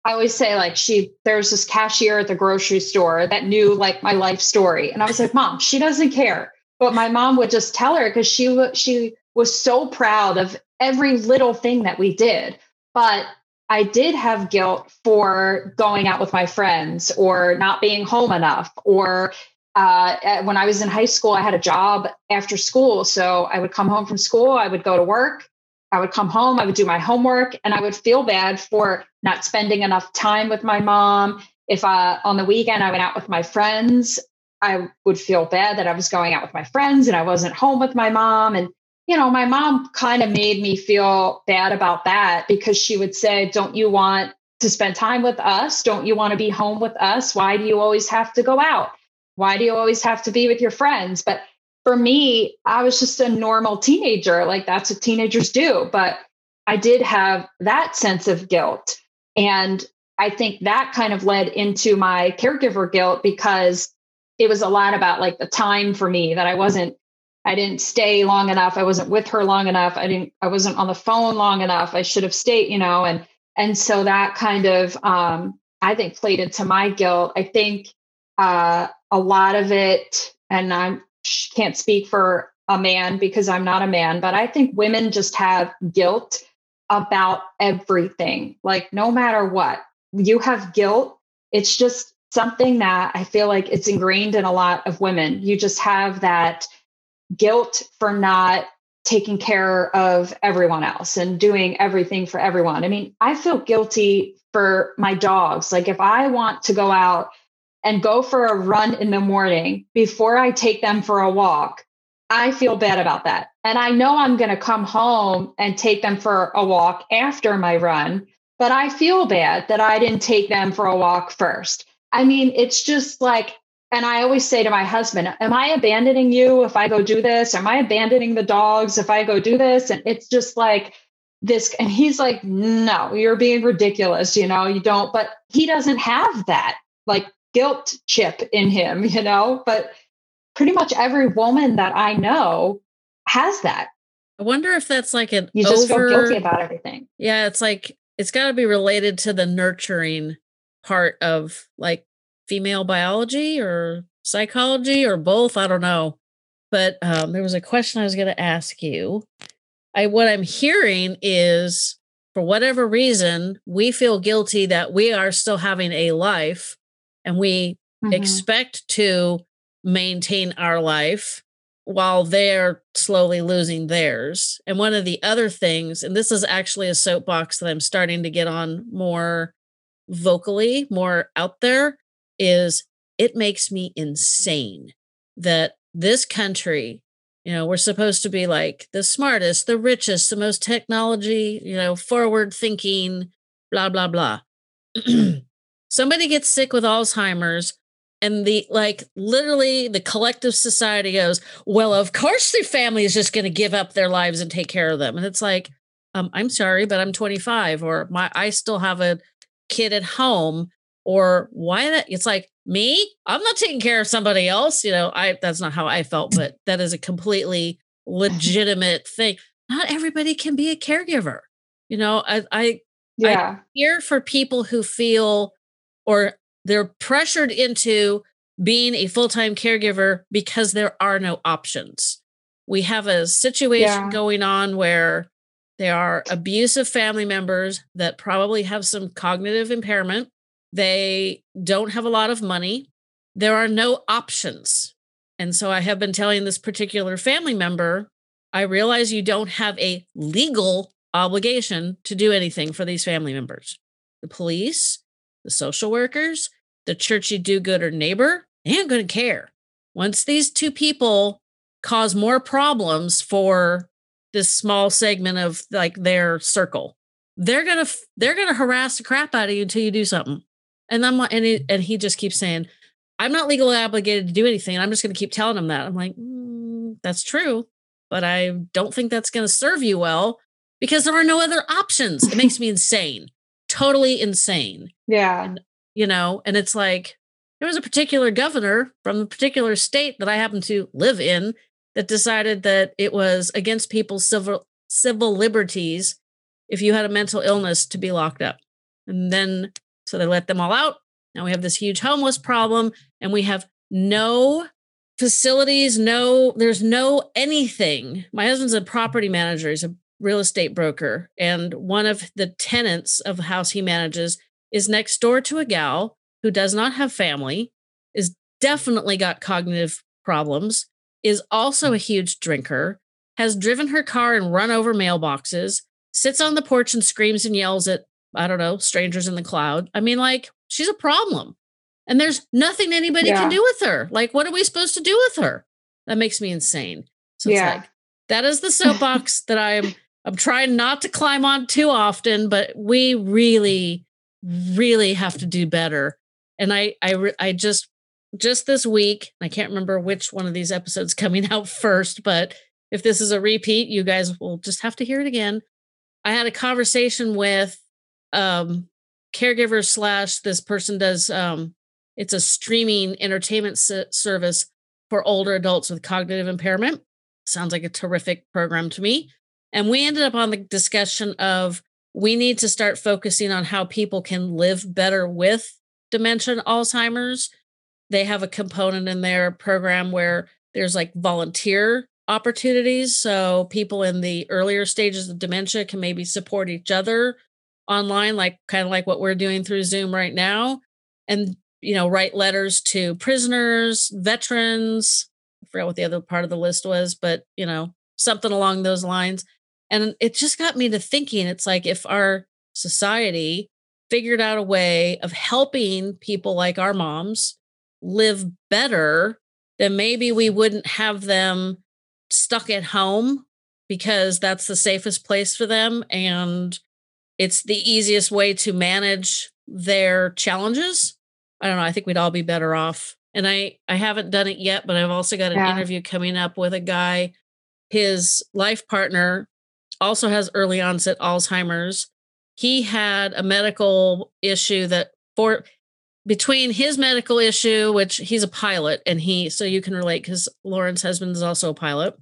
I always say like she there's this cashier at the grocery store that knew like my life story and I was like mom she doesn't care but my mom would just tell her because she she was so proud of every little thing that we did. But I did have guilt for going out with my friends or not being home enough. Or uh, when I was in high school, I had a job after school. So I would come home from school, I would go to work, I would come home, I would do my homework, and I would feel bad for not spending enough time with my mom. If uh, on the weekend I went out with my friends, I would feel bad that I was going out with my friends and I wasn't home with my mom. And, you know, my mom kind of made me feel bad about that because she would say, Don't you want to spend time with us? Don't you want to be home with us? Why do you always have to go out? Why do you always have to be with your friends? But for me, I was just a normal teenager. Like that's what teenagers do. But I did have that sense of guilt. And I think that kind of led into my caregiver guilt because it was a lot about like the time for me that I wasn't I didn't stay long enough. I wasn't with her long enough. I didn't I wasn't on the phone long enough. I should have stayed, you know, and and so that kind of um I think played into my guilt. I think uh a lot of it and I can't speak for a man because I'm not a man, but I think women just have guilt about everything. Like no matter what, you have guilt. It's just something that I feel like it's ingrained in a lot of women. You just have that guilt for not taking care of everyone else and doing everything for everyone. I mean, I feel guilty for my dogs. Like if I want to go out and go for a run in the morning before I take them for a walk, I feel bad about that. And I know I'm going to come home and take them for a walk after my run, but I feel bad that I didn't take them for a walk first. I mean, it's just like, and I always say to my husband, Am I abandoning you if I go do this? Am I abandoning the dogs if I go do this? And it's just like this. And he's like, No, you're being ridiculous. You know, you don't, but he doesn't have that like guilt chip in him, you know, but pretty much every woman that I know has that. I wonder if that's like an you just over... feel guilty about everything. Yeah, it's like it's got to be related to the nurturing part of like female biology or psychology or both. I don't know. But um, there was a question I was going to ask you. I what I'm hearing is for whatever reason we feel guilty that we are still having a life and we mm-hmm. expect to maintain our life while they're slowly losing theirs. And one of the other things, and this is actually a soapbox that I'm starting to get on more vocally, more out there, is it makes me insane that this country You know, we're supposed to be like the smartest, the richest, the most technology, you know, forward thinking, blah, blah, blah. Somebody gets sick with Alzheimer's, and the like literally the collective society goes, Well, of course the family is just going to give up their lives and take care of them. And it's like, um, I'm sorry, but I'm 25, or my I still have a kid at home, or why that it's like me, I'm not taking care of somebody else. You know, I that's not how I felt, but that is a completely legitimate thing. Not everybody can be a caregiver. You know, I I yeah. Here for people who feel or they're pressured into being a full-time caregiver because there are no options. We have a situation yeah. going on where there are abusive family members that probably have some cognitive impairment. They don't have a lot of money. There are no options. And so I have been telling this particular family member, I realize you don't have a legal obligation to do anything for these family members. The police, the social workers, the churchy do gooder neighbor, they ain't going to care. Once these two people cause more problems for this small segment of like their circle. They're gonna they're gonna harass the crap out of you until you do something. And I'm and he, and he just keeps saying, "I'm not legally obligated to do anything. I'm just gonna keep telling him that." I'm like, mm, "That's true, but I don't think that's gonna serve you well because there are no other options." It makes me insane, totally insane. Yeah, and, you know, and it's like there was a particular governor from a particular state that I happen to live in that decided that it was against people's civil civil liberties if you had a mental illness to be locked up. And then so they let them all out. Now we have this huge homeless problem and we have no facilities, no there's no anything. My husband's a property manager, he's a real estate broker, and one of the tenants of the house he manages is next door to a gal who does not have family, is definitely got cognitive problems, is also a huge drinker, has driven her car and run over mailboxes, sits on the porch and screams and yells at, I don't know, strangers in the cloud. I mean, like, she's a problem. And there's nothing anybody yeah. can do with her. Like, what are we supposed to do with her? That makes me insane. So yeah. Like, that is the soapbox that I'm I'm trying not to climb on too often, but we really, really have to do better. And I I I just just this week, I can't remember which one of these episodes coming out first, but if this is a repeat, you guys will just have to hear it again. I had a conversation with um caregiver slash this person does um it's a streaming entertainment service for older adults with cognitive impairment. Sounds like a terrific program to me. And we ended up on the discussion of we need to start focusing on how people can live better with dementia and Alzheimer's they have a component in their program where there's like volunteer opportunities. So people in the earlier stages of dementia can maybe support each other online, like kind of like what we're doing through Zoom right now. And, you know, write letters to prisoners, veterans. I forgot what the other part of the list was, but, you know, something along those lines. And it just got me to thinking it's like if our society figured out a way of helping people like our moms live better, then maybe we wouldn't have them stuck at home because that's the safest place for them and it's the easiest way to manage their challenges. I don't know, I think we'd all be better off. And I I haven't done it yet, but I've also got an yeah. interview coming up with a guy his life partner also has early onset Alzheimer's. He had a medical issue that for between his medical issue, which he's a pilot, and he, so you can relate because Lauren's husband is also a pilot.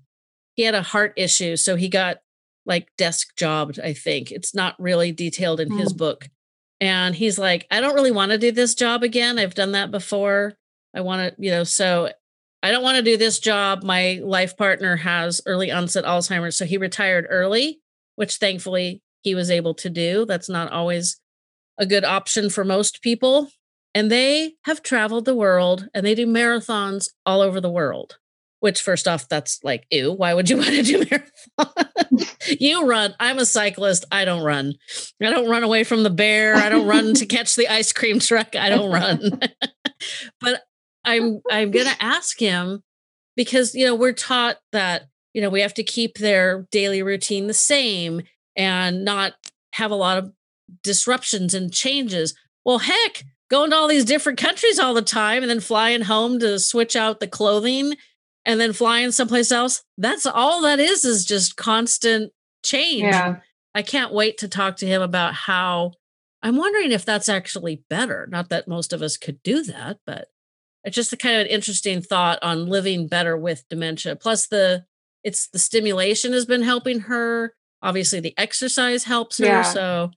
He had a heart issue, so he got like desk jobbed, I think. It's not really detailed in mm. his book. And he's like, I don't really want to do this job again. I've done that before. I want to, you know, so I don't want to do this job. My life partner has early onset Alzheimer's. So he retired early, which thankfully he was able to do. That's not always a good option for most people and they have traveled the world and they do marathons all over the world which first off that's like ew why would you want to do marathon you run. I'm a cyclist. I don't run. I don't run away from the bear. I don't run to catch the ice cream truck. I don't run. But i'm i'm gonna ask him because you know we're taught that you know we have to keep their daily routine the same and not have a lot of disruptions and changes. Well heck going to all these different countries all the time and then flying home to switch out the clothing and then flying someplace else that's all that is is just constant change. Yeah. i can't wait to talk to him about how i'm wondering if that's actually better not that most of us could do that but it's just a kind of an interesting thought on living better with dementia. Plus the it's the stimulation has been helping her. Obviously the exercise helps her Yeah. so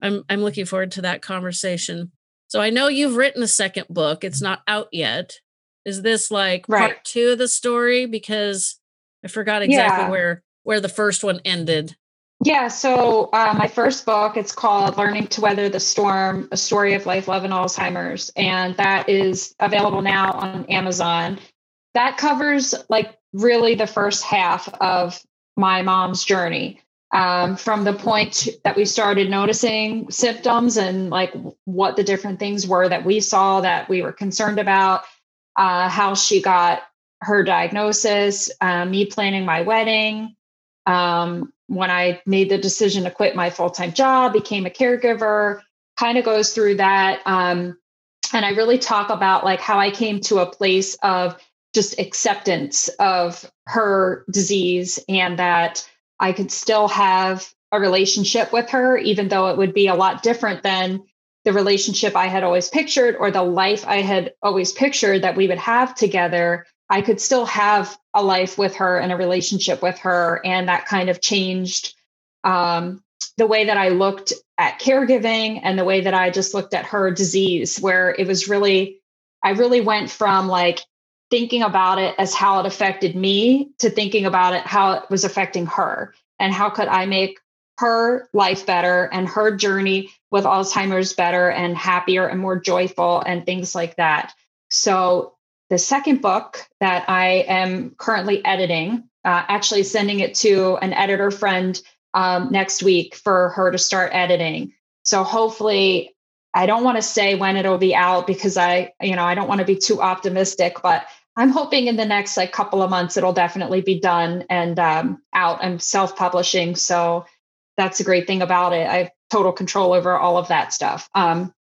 i'm i'm looking forward to that conversation. So i know you've written a second book. It's not out yet is this like part two of the story because i forgot exactly Yeah. where where the first one ended Yeah. So uh, my first book, it's called "Learning to Weather the Storm: A Story of Life, Love, and Alzheimer's," and that is available now on Amazon. That covers like really the first half of my mom's journey, um, from the point that we started noticing symptoms and like what the different things were that we saw that we were concerned about, uh, how she got her diagnosis, uh, me planning my wedding. Um, when I made the decision to quit my full time job, became a caregiver, kind of goes through that. Um, and I really talk about like how I came to a place of just acceptance of her disease and that I could still have a relationship with her, even though it would be a lot different than the relationship I had always pictured or the life I had always pictured that we would have together. I could still have a life with her and a relationship with her. And that kind of changed um, the way that I looked at caregiving and the way that I just looked at her disease, where it was really, I really went from like thinking about it as how it affected me to thinking about it how it was affecting her and how could I make her life better and her journey with Alzheimer's better and happier and more joyful and things like that. So the second book that I am currently editing, uh, actually sending it to an editor friend um, next week for her to start editing. So hopefully, I don't want to say when it'll be out because I, you know, I don't want to be too optimistic, but I'm hoping in the next like couple of months it'll definitely be done and um, out. I'm self-publishing, so that's a great thing about it. I have total control over all of that stuff. Um,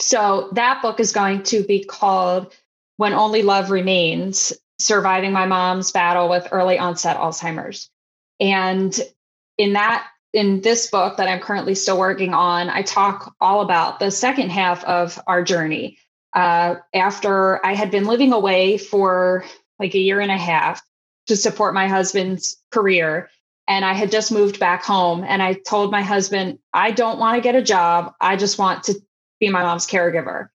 so that book is going to be called when Only Love Remains Surviving My Mom's Battle with Early Onset Alzheimer's. And in that, in this book that I'm currently still working on, I talk all about the second half of our journey. Uh, after I had been living away for like a year and a half to support my husband's career, and I had just moved back home, and I told my husband, I don't want to get a job. I just want to be my mom's caregiver.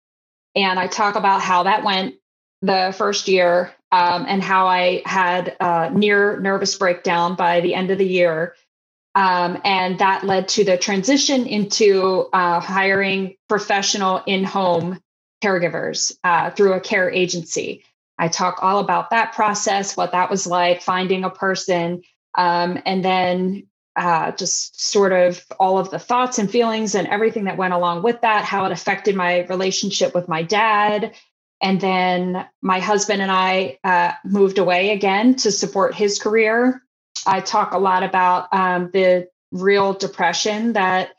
And I talk about how that went the first year um, and how I had a near nervous breakdown by the end of the year. Um, and that led to the transition into uh, hiring professional in home caregivers uh, through a care agency. I talk all about that process, what that was like, finding a person, um, and then uh, just sort of all of the thoughts and feelings and everything that went along with that, how it affected my relationship with my dad. And then my husband and I uh, moved away again to support his career. I talk a lot about um, the real depression that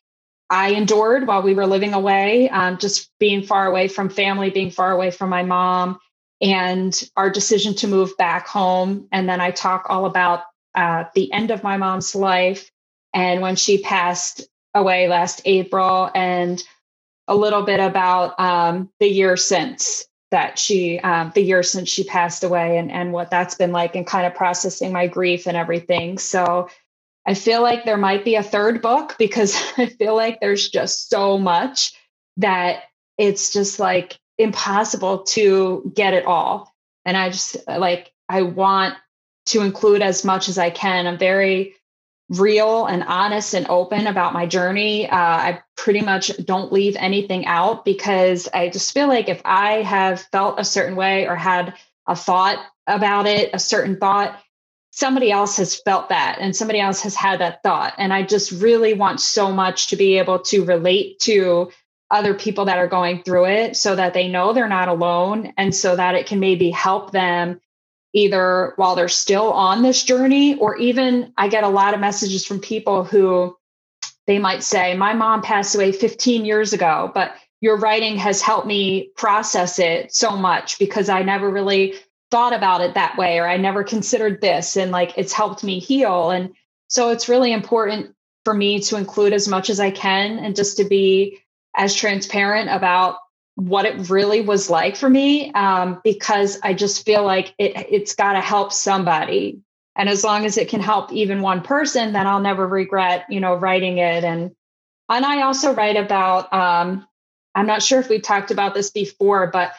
I endured while we were living away, um, just being far away from family, being far away from my mom, and our decision to move back home. And then I talk all about uh, the end of my mom's life and when she passed away last April, and a little bit about um, the year since that she, um, the year since she passed away, and and what that's been like, and kind of processing my grief and everything. So I feel like there might be a third book because I feel like there's just so much that it's just like impossible to get it all. And I just like, I want to include as much as I can. I'm very real and honest and open about my journey. Uh, I pretty much don't leave anything out because I just feel like if I have felt a certain way or had a thought about it, a certain thought, somebody else has felt that and somebody else has had that thought. And I just really want so much to be able to relate to other people that are going through it so that they know they're not alone and so that it can maybe help them either while they're still on this journey, or even I get a lot of messages from people who they might say, My mom passed away 15 years ago, but your writing has helped me process it so much because I never really thought about it that way, or I never considered this. And like it's helped me heal. And so it's really important for me to include as much as I can and just to be as transparent about what it really was like for me um, because I just feel like it, it's got to help somebody. And as long as it can help even one person, then I'll never regret, you know, writing it. And and I also write about. Um, I'm not sure if we talked about this before, but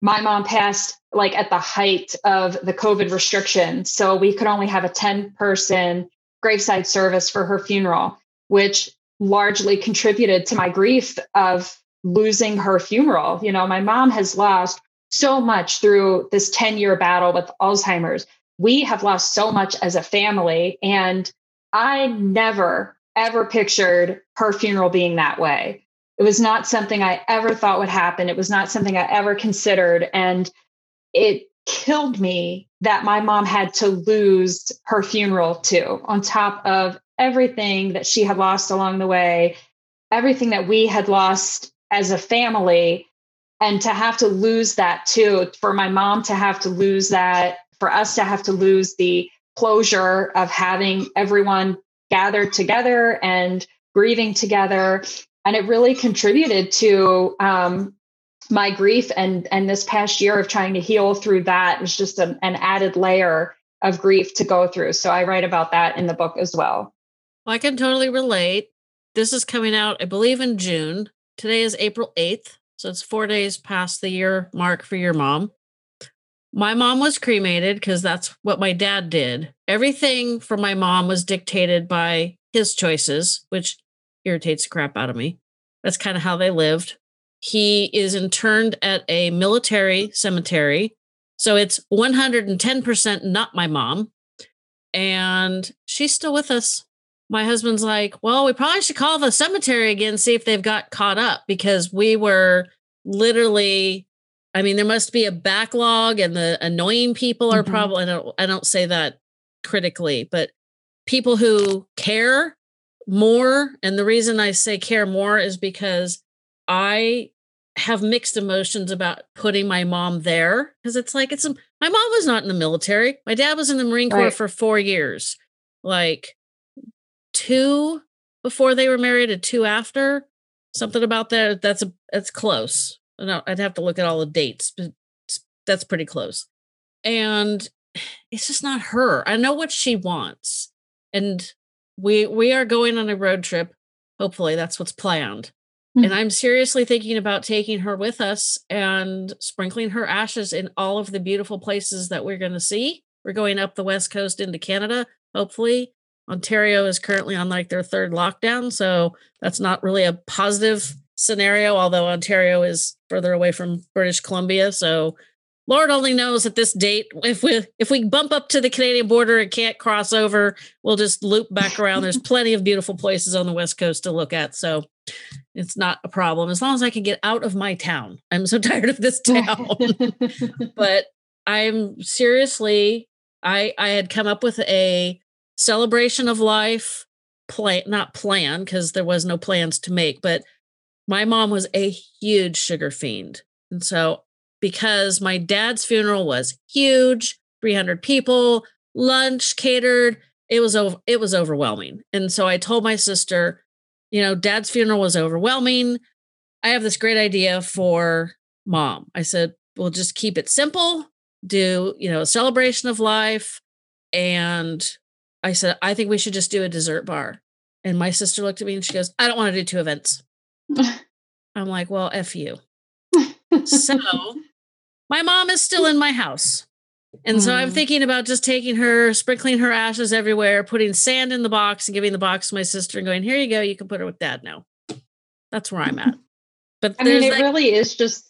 my mom passed like at the height of the COVID restrictions, so we could only have a 10 person graveside service for her funeral, which largely contributed to my grief of losing her funeral. You know, my mom has lost so much through this 10 year battle with Alzheimer's. We have lost so much as a family. And I never, ever pictured her funeral being that way. It was not something I ever thought would happen. It was not something I ever considered. And it killed me that my mom had to lose her funeral too, on top of everything that she had lost along the way, everything that we had lost as a family and to have to lose that too for my mom to have to lose that for us to have to lose the closure of having everyone gathered together and grieving together. And it really contributed to um, my grief and and this past year of trying to heal through that was just a, an added layer of grief to go through. So i write about that in the book as well. Well i can totally relate. This is coming out i believe in june Today is April 8th, so it's four days past the year mark for your mom. My mom was cremated because that's what my dad did. Everything for my mom was dictated by his choices, which irritates the crap out of me. That's kind of how they lived. He is interned at a military cemetery. So it's 110% not my mom. And she's still with us my husband's like, well, we probably should call the cemetery again, see if they've got caught up because we were literally, I mean, there must be a backlog and the annoying people are mm-hmm. probably, I don't, I don't say that critically, but people who care more. And the reason I say care more is because I have mixed emotions about putting my mom there because it's like, it's, my mom was not in the military. My dad was in the Marine Corps right. for four years. Like, two before they were married and two after. Something about that. That's a that's close. I'd have to look at all the dates, but that's pretty close. And it's just not her. I know what she wants, and we we are going on a road trip. Hopefully, that's what's planned. Mm-hmm. And I'm seriously thinking about taking her with us and sprinkling her ashes in all of the beautiful places that we're going to see. We're going up the west coast into Canada, hopefully, Ontario is currently on like their third lockdown, so that's not really a positive scenario. Although Ontario is further away from British Columbia, so Lord only knows at this date if we if we bump up to the Canadian border and can't cross over, we'll just loop back around. There's plenty of beautiful places on the west coast to look at, so it's not a problem as long as I can get out of my town. I'm so tired of this town, but I'm seriously I I had come up with a celebration of life plan not plan because there was no plans to make but my mom was a huge sugar fiend. And so because my dad's funeral was huge 300 people lunch catered it was over it was overwhelming. And so i told my sister you know dad's funeral was overwhelming. I have this great idea for mom. I said we'll just keep it simple do you know a celebration of life and I said, I think we should just do a dessert bar. And my sister looked at me and she goes, I don't want to do two events. I'm like, well, F you. so my mom is still in my house. And so I'm mm. thinking about just taking her, sprinkling her ashes everywhere, putting sand in the box and giving the box to my sister and going, here you go. You can put her with dad now. That's where I'm at. But I mean, it really is just,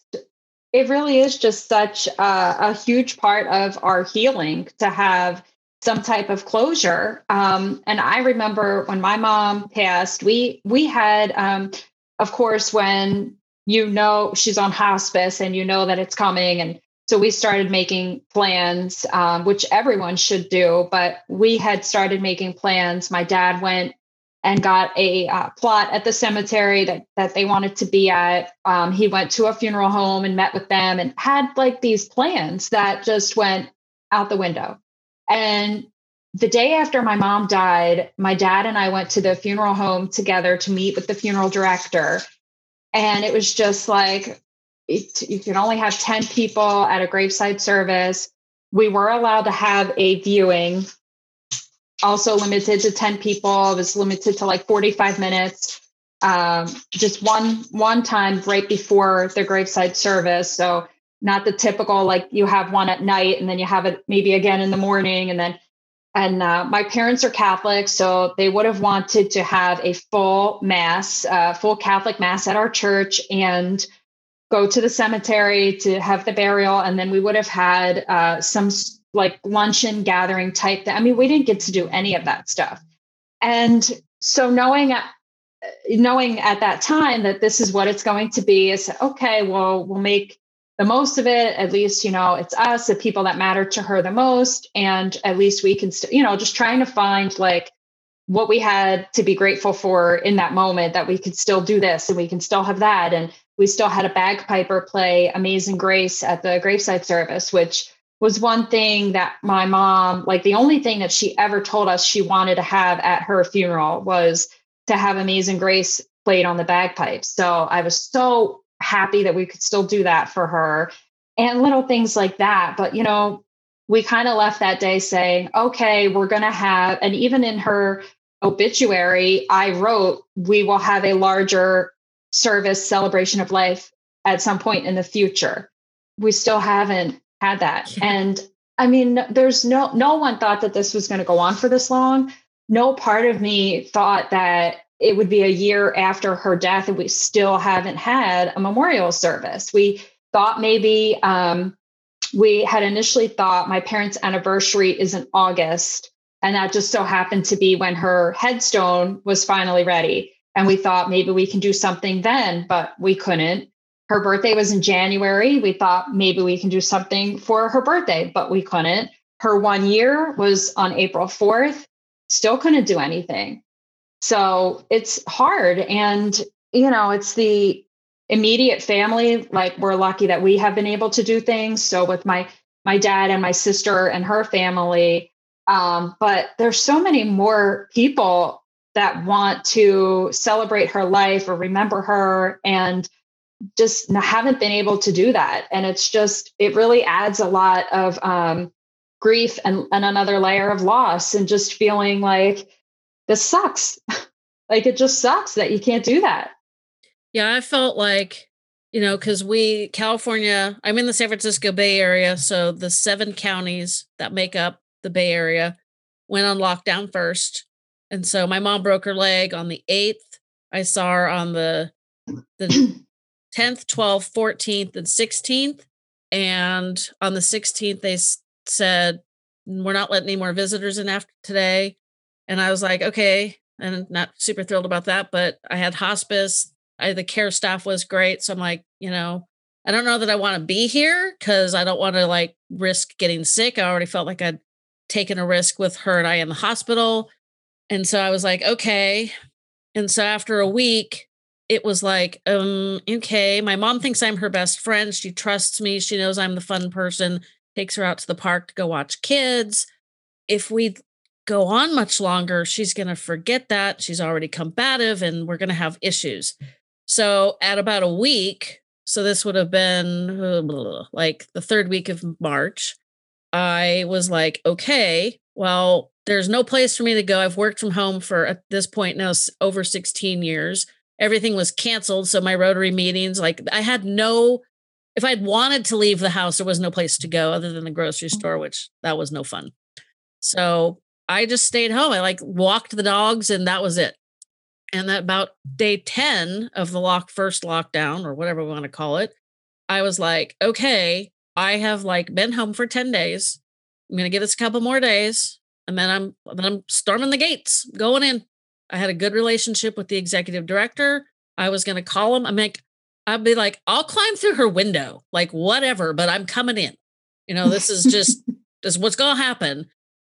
it really is just such a, a huge part of our healing to have some type of closure. Um, and I remember when my mom passed, we we had, um, of course, when you know she's on hospice and you know that it's coming, and So we started making plans, um, which everyone should do, but we had started making plans. My dad went and got a uh, plot at the cemetery that, that they wanted to be at. Um, he went to a funeral home and met with them and had like these plans that just went out the window. And the day after my mom died, my dad and I went to the funeral home together to meet with the funeral director. And it was just like, it, you can only have 10 people at a graveside service. We were allowed to have a viewing, also limited to 10 people. It was limited to like 45 minutes. Um, just one one time right before the graveside service. So not the typical like you have one at night and then you have it maybe again in the morning and then and uh, my parents are Catholic, so they would have wanted to have a full mass, uh, full Catholic mass at our church, and go to the cemetery to have the burial, and then we would have had uh, some like luncheon gathering type. That I mean, we didn't get to do any of that stuff, and so knowing uh, knowing at that time that this is what it's going to be is okay. Well, we'll make the most of it at least you know it's us the people that matter to her the most. And at least we can st- you know just trying to find like what we had to be grateful for in that moment that we could still do this and we can still have that. And we still had a bagpiper play amazing grace at the graveside service which was one thing that my mom like the only thing that she ever told us she wanted to have at her funeral was to have amazing grace played on the bagpipes so i was so happy that we could still do that for her and little things like that. But, you know, we kind of left that day saying, okay, we're going to have, and even in her obituary, I wrote, we will have a larger service celebration of life at some point in the future. We still haven't had that. Yeah. And I mean, there's no, no one thought that this was going to go on for this long. No part of me thought that it would be a year after her death and we still haven't had a memorial service. We thought maybe um, we had initially thought my parents' anniversary is in August. And that just so happened to be when her headstone was finally ready. And we thought maybe we can do something then, but we couldn't. Her birthday was in January. We thought maybe we can do something for her birthday, but we couldn't. Her one year was on April 4th. Still couldn't do anything. So it's hard. And, you know, it's the immediate family. Like we're lucky that we have been able to do things. So with my my dad and my sister and her family. Um, but there's so many more people that want to celebrate her life or remember her and just haven't been able to do that. And it's just, it really adds a lot of um, grief and, and another layer of loss and just feeling like this sucks. like it just sucks that you can't do that. Yeah, I felt like, you know, because we, California, I'm in the San Francisco Bay Area. So the seven counties that make up the Bay Area went on lockdown first. And so my mom broke her leg on the 8th. I saw her on the the 10th, 12th, 14th, and 16th. And on the 16th, they said, We're not letting any more visitors in after today. And I was like, okay, and not super thrilled about that, but I had hospice. I, the care staff was great. So I'm like, you know, I don't know that I want to be here because I don't want to like risk getting sick. I already felt like I'd taken a risk with her and I in the hospital. And so I was like, okay. And so after a week, it was like, um, okay, my mom thinks I'm her best friend. She trusts me. She knows I'm the fun person, takes her out to the park to go watch kids. If we go on much longer, she's going to forget that. She's already combative and we're going to have issues. So, at about a week, so this would have been like the third week of March, I was like, okay, well, there's no place for me to go. I've worked from home for at this point now over 16 years. Everything was canceled. So, my Rotary meetings, like, I had no if I'd wanted to leave the house, there was no place to go other than the grocery mm. store, which that was no fun. So I just stayed home. I like walked the dogs and that was it. And that about day 10 of the lock first lockdown or whatever we want to call it, I was like, okay, I have like been home for 10 days. I'm gonna give this a couple more days. And then I'm then I'm storming the gates, going in. I had a good relationship with the executive director. I was gonna call him. I'm like, I'd be like, I'll climb through her window, like whatever, but I'm coming in. You know, this is just this is what's gonna happen.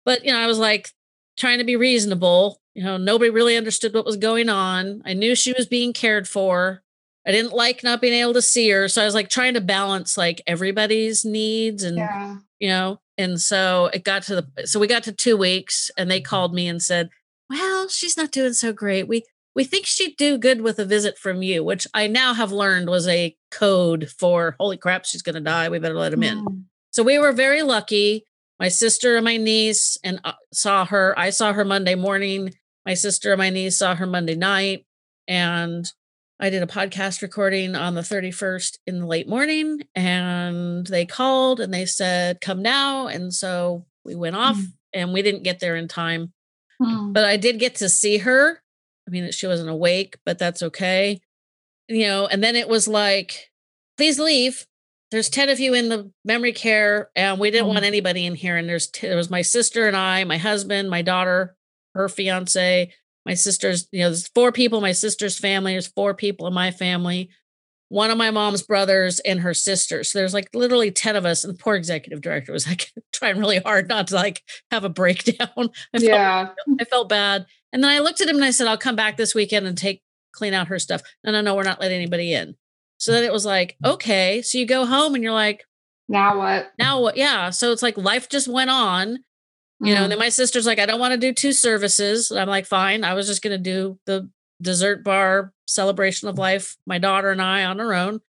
But you know, I was like trying to be reasonable. You know, nobody really understood what was going on. I knew she was being cared for. I didn't like not being able to see her. So I was like trying to balance like everybody's needs and yeah. you know, and so it got to the so we got to two weeks and they called me and said, Well, she's not doing so great. We we think she'd do good with a visit from you, which I now have learned was a code for holy crap, she's gonna die. We better let him in. Mm. So we were very lucky. My sister and my niece and uh, saw her. I saw her Monday morning. My sister and my niece saw her Monday night. And I did a podcast recording on the 31st in the late morning. And they called and they said, come now. And so we went off mm. and we didn't get there in time. Mm. But I did get to see her I mean, she wasn't awake, but that's okay. You know, and then it was like, please leave. There's 10 of you in the memory care, and we didn't want mm-hmm. anybody in here. And there's t- there was my sister and I, my husband, my daughter, her fiance, my sister's, you know, there's four people, my sister's family, there's four people in my family one of my mom's brothers and her sister. So there's like literally 10 of us. And the poor executive director was like trying really hard not to like have a breakdown. I yeah. Felt, I felt bad. And then I looked at him and I said, I'll come back this weekend and take clean out her stuff. No, no, no, we're not letting anybody in. So then it was like, okay. So you go home and you're like, now what? Now what? Yeah. So it's like life just went on. You mm. know, and mm-hmm. then my sister's like, I don't want to do two services. And I'm like, fine. I was just going to do the dessert bar celebration of life, my daughter and I on our own.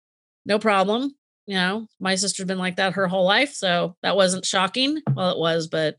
No problem. You know, my sister's been like that her whole life. So that wasn't shocking. Well, it was, but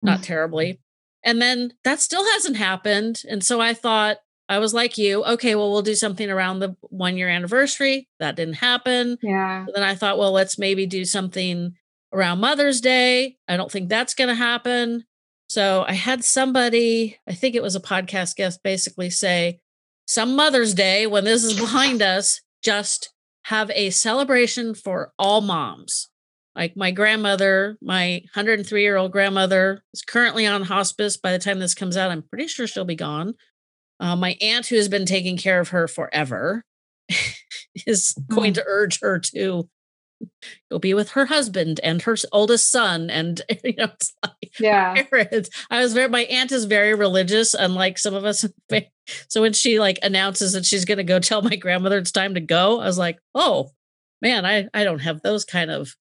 not terribly. And then that still hasn't happened. And so I thought, I was like you, okay, well, we'll do something around the one year anniversary. That didn't happen. Yeah. then I thought, well, let's maybe do something around Mother's Day. I don't think that's going to happen. So I had somebody, I think it was a podcast guest, basically say, some Mother's Day, when this is behind us, just have a celebration for all moms. Like my grandmother, my 103 year old grandmother is currently on hospice. By the time this comes out, I'm pretty sure she'll be gone. Uh, my aunt, who has been taking care of her forever, is going mm. to urge her to go be with her husband and her oldest son and you know it's like yeah parents. i was very my aunt is very religious unlike some of us so when she like announces that she's going to go tell my grandmother it's time to go i was like oh man i i don't have those kind of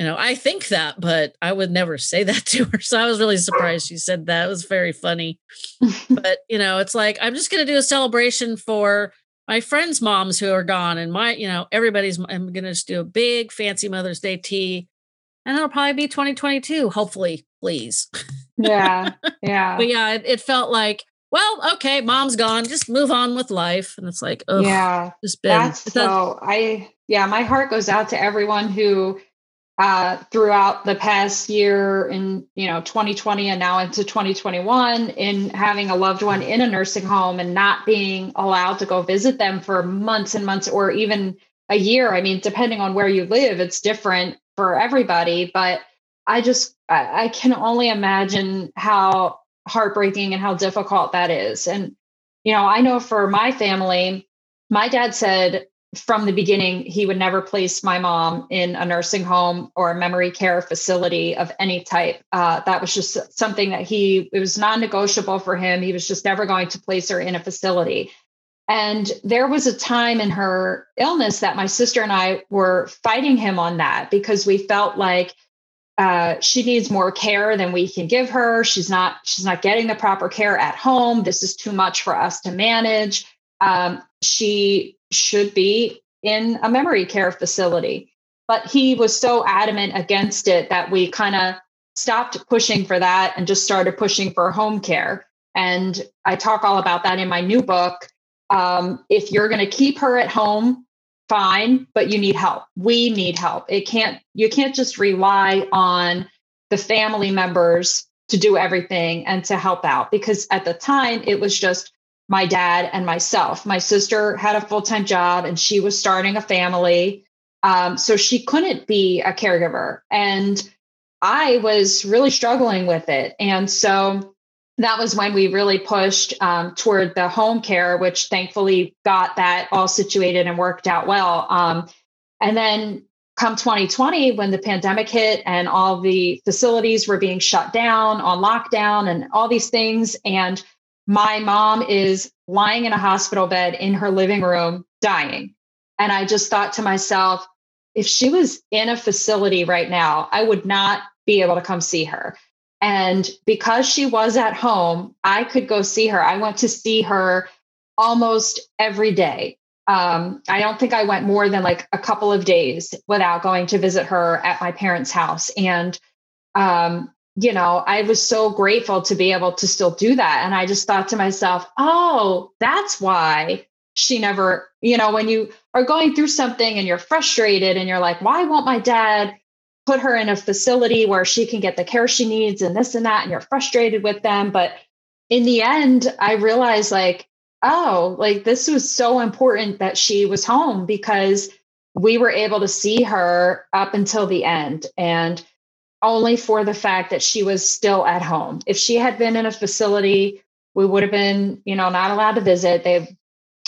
you know i think that but i would never say that to her so i was really surprised she said that it was very funny but you know it's like i'm just going to do a celebration for my friends' moms who are gone, and my, you know, everybody's. I'm gonna just do a big fancy Mother's Day tea, and it'll probably be 2022. Hopefully, please. Yeah, yeah. but yeah, it, it, felt like, well, okay, mom's gone. Just move on with life, and it's like, oh, yeah, just been. That's so. I yeah, my heart goes out to everyone who uh, throughout the past year in you know 2020 and now into 2021 in having a loved one in a nursing home and not being allowed to go visit them for months and months or even a year. I mean depending on where you live it's different for everybody but i just i, I can only imagine how heartbreaking and how difficult that is. And you know i know for my family my dad said from the beginning, he would never place my mom in a nursing home or a memory care facility of any type. Uh, that was just something that he, it was non negotiable for him. He was just never going to place her in a facility. And there was a time in her illness that my sister and I were fighting him on that because we felt like uh, she needs more care than we can give her. She's not she's not getting the proper care at home. This is too much for us to manage. Um, she should be in a memory care facility. But he was so adamant against it that we kind of stopped pushing for that and just started pushing for home care. And I talk all about that in my new book. Um, if you're going to keep her at home, fine, but you need help. We need help. It can't, you can't just rely on the family members to do everything and to help out because at the time it was just my dad and myself. My sister had a full time job and she was starting a family. Um, so she couldn't be a caregiver. And I was really struggling with it. And so that was when we really pushed um, toward the home care, which thankfully got that all situated and worked out well. Um, and then come 2020, when the pandemic hit and all the facilities were being shut down on lockdown and all these things, and my mom is lying in a hospital bed in her living room dying. And I just thought to myself, if she was in a facility right now, I would not be able to come see her. And because she was at home, I could go see her. I went to see her almost every day. Um, I don't think I went more than like a couple of days without going to visit her at my parents' house. And, um, you know, I was so grateful to be able to still do that. And I just thought to myself, oh, that's why she never, you know, when you are going through something and you're frustrated and you're like, why won't my dad put her in a facility where she can get the care she needs and this and that and you're frustrated with them but in the end i realized like oh like this was so important that she was home because we were able to see her up until the end and only for the fact that she was still at home. If she had been in a facility we would have been you know not allowed to visit. They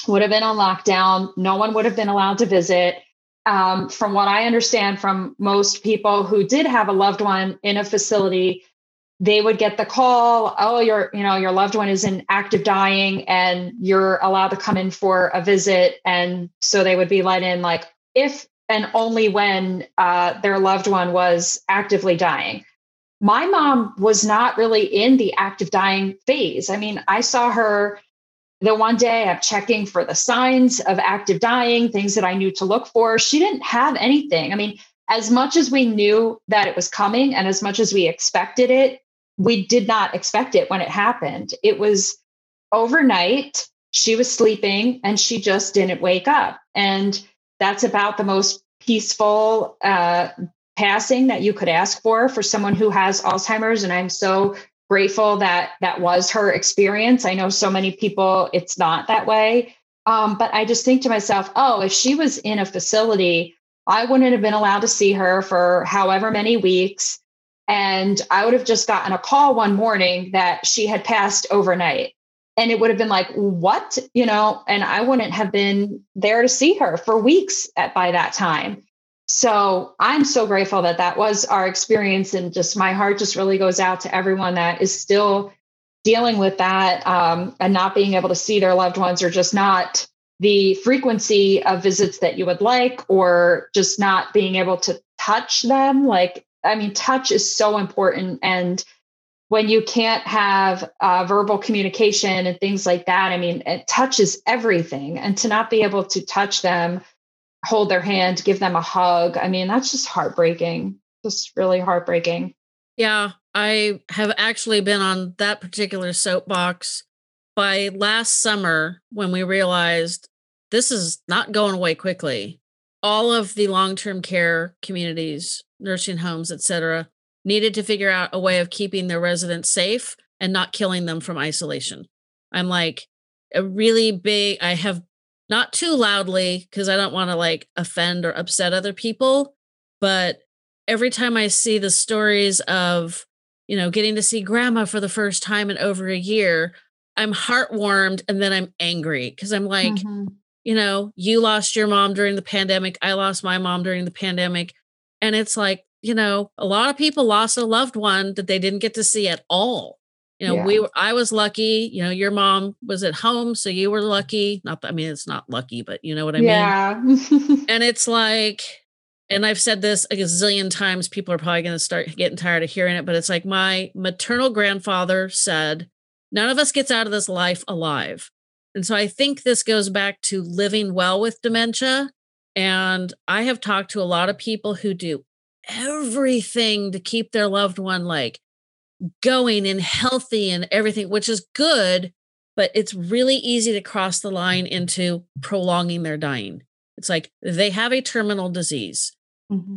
would have been on lockdown. No one would have been allowed to visit. Um, from what I understand from most people who did have a loved one in a facility, they would get the call, oh, your, you know, your loved one is in active dying and you're allowed to come in for a visit. And so they would be let in like if and only when uh, their loved one was actively dying. My mom was not really in the active dying phase. I mean, I saw her the one day I'm checking for the signs of active dying, things that I knew to look for. She didn't have anything. I mean, as much as we knew that it was coming and as much as we expected it, we did not expect it when it happened. It was overnight. She was sleeping and she just didn't wake up. And that's about the most peaceful uh, passing that you could ask for for someone who has Alzheimer's. And I'm so grateful that that was her experience. I know so many people, it's not that way. Um, but I just think to myself, oh, if she was in a facility, I wouldn't have been allowed to see her for however many weeks. And I would have just gotten a call one morning that she had passed overnight. And it would have been like, what? You know, and I wouldn't have been there to see her for weeks at by that time. So I'm so grateful that that was our experience. And just my heart just really goes out to everyone that is still dealing with that um, and not being able to see their loved ones or just not the frequency of visits that you would like or just not being able to touch them. Like, I mean, touch is so important. And when you can't have uh, verbal communication and things like that, I mean, it touches everything. And to not be able to touch them hold their hand, give them a hug. I mean, that's just heartbreaking. Just really heartbreaking. Yeah, I have actually been on that particular soapbox by last summer when we realized this is not going away quickly. All of the long-term care communities, nursing homes, etc., needed to figure out a way of keeping their residents safe and not killing them from isolation. I'm like a really big I have not too loudly because I don't want to like offend or upset other people. But every time I see the stories of, you know, getting to see grandma for the first time in over a year, I'm heartwarmed and then I'm angry because I'm like, mm-hmm. you know, you lost your mom during the pandemic. I lost my mom during the pandemic. And it's like, you know, a lot of people lost a loved one that they didn't get to see at all you know yeah. we were i was lucky you know your mom was at home so you were lucky not that, i mean it's not lucky but you know what i yeah. mean Yeah. and it's like and i've said this a zillion times people are probably going to start getting tired of hearing it but it's like my maternal grandfather said none of us gets out of this life alive and so i think this goes back to living well with dementia and i have talked to a lot of people who do everything to keep their loved one like going and healthy and everything, which is good, but it's really easy to cross the line into prolonging their dying. It's like they have a terminal disease. Mm-hmm.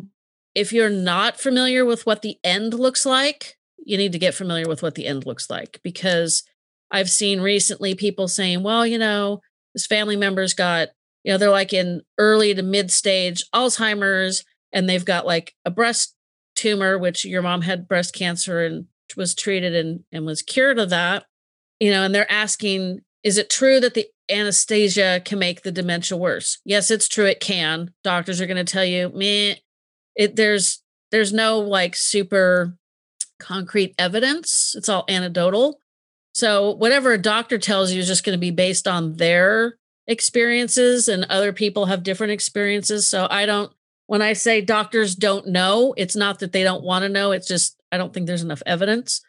If you're not familiar with what the end looks like, you need to get familiar with what the end looks like because I've seen recently people saying, well, you know, this family member's got, you know, they're like in early to mid stage Alzheimer's and they've got like a breast tumor, which your mom had breast cancer and was treated and, and was cured of that, you know, and they're asking, is it true that the anesthesia can make the dementia worse? Yes, it's true. It can. Doctors are going to tell you, me, it, there's, there's no like super concrete evidence. It's all anecdotal. So whatever a doctor tells you is just going to be based on their experiences and other people have different experiences. So I don't when I say doctors don't know, it's not that they don't want to know, it's just I don't think there's enough evidence.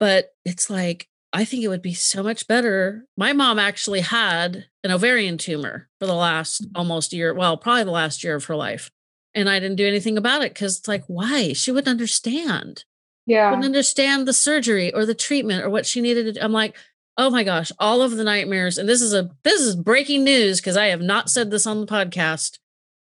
But it's like I think it would be so much better. My mom actually had an ovarian tumor for the last mm. almost year, well, probably the last year of her life. And I didn't do anything about it because it's like, why? She wouldn't understand yeah wouldn't understand the surgery or the treatment or what she needed to do. i'm like oh my gosh all of the nightmares and this is a this is breaking news because i have not said this on the podcast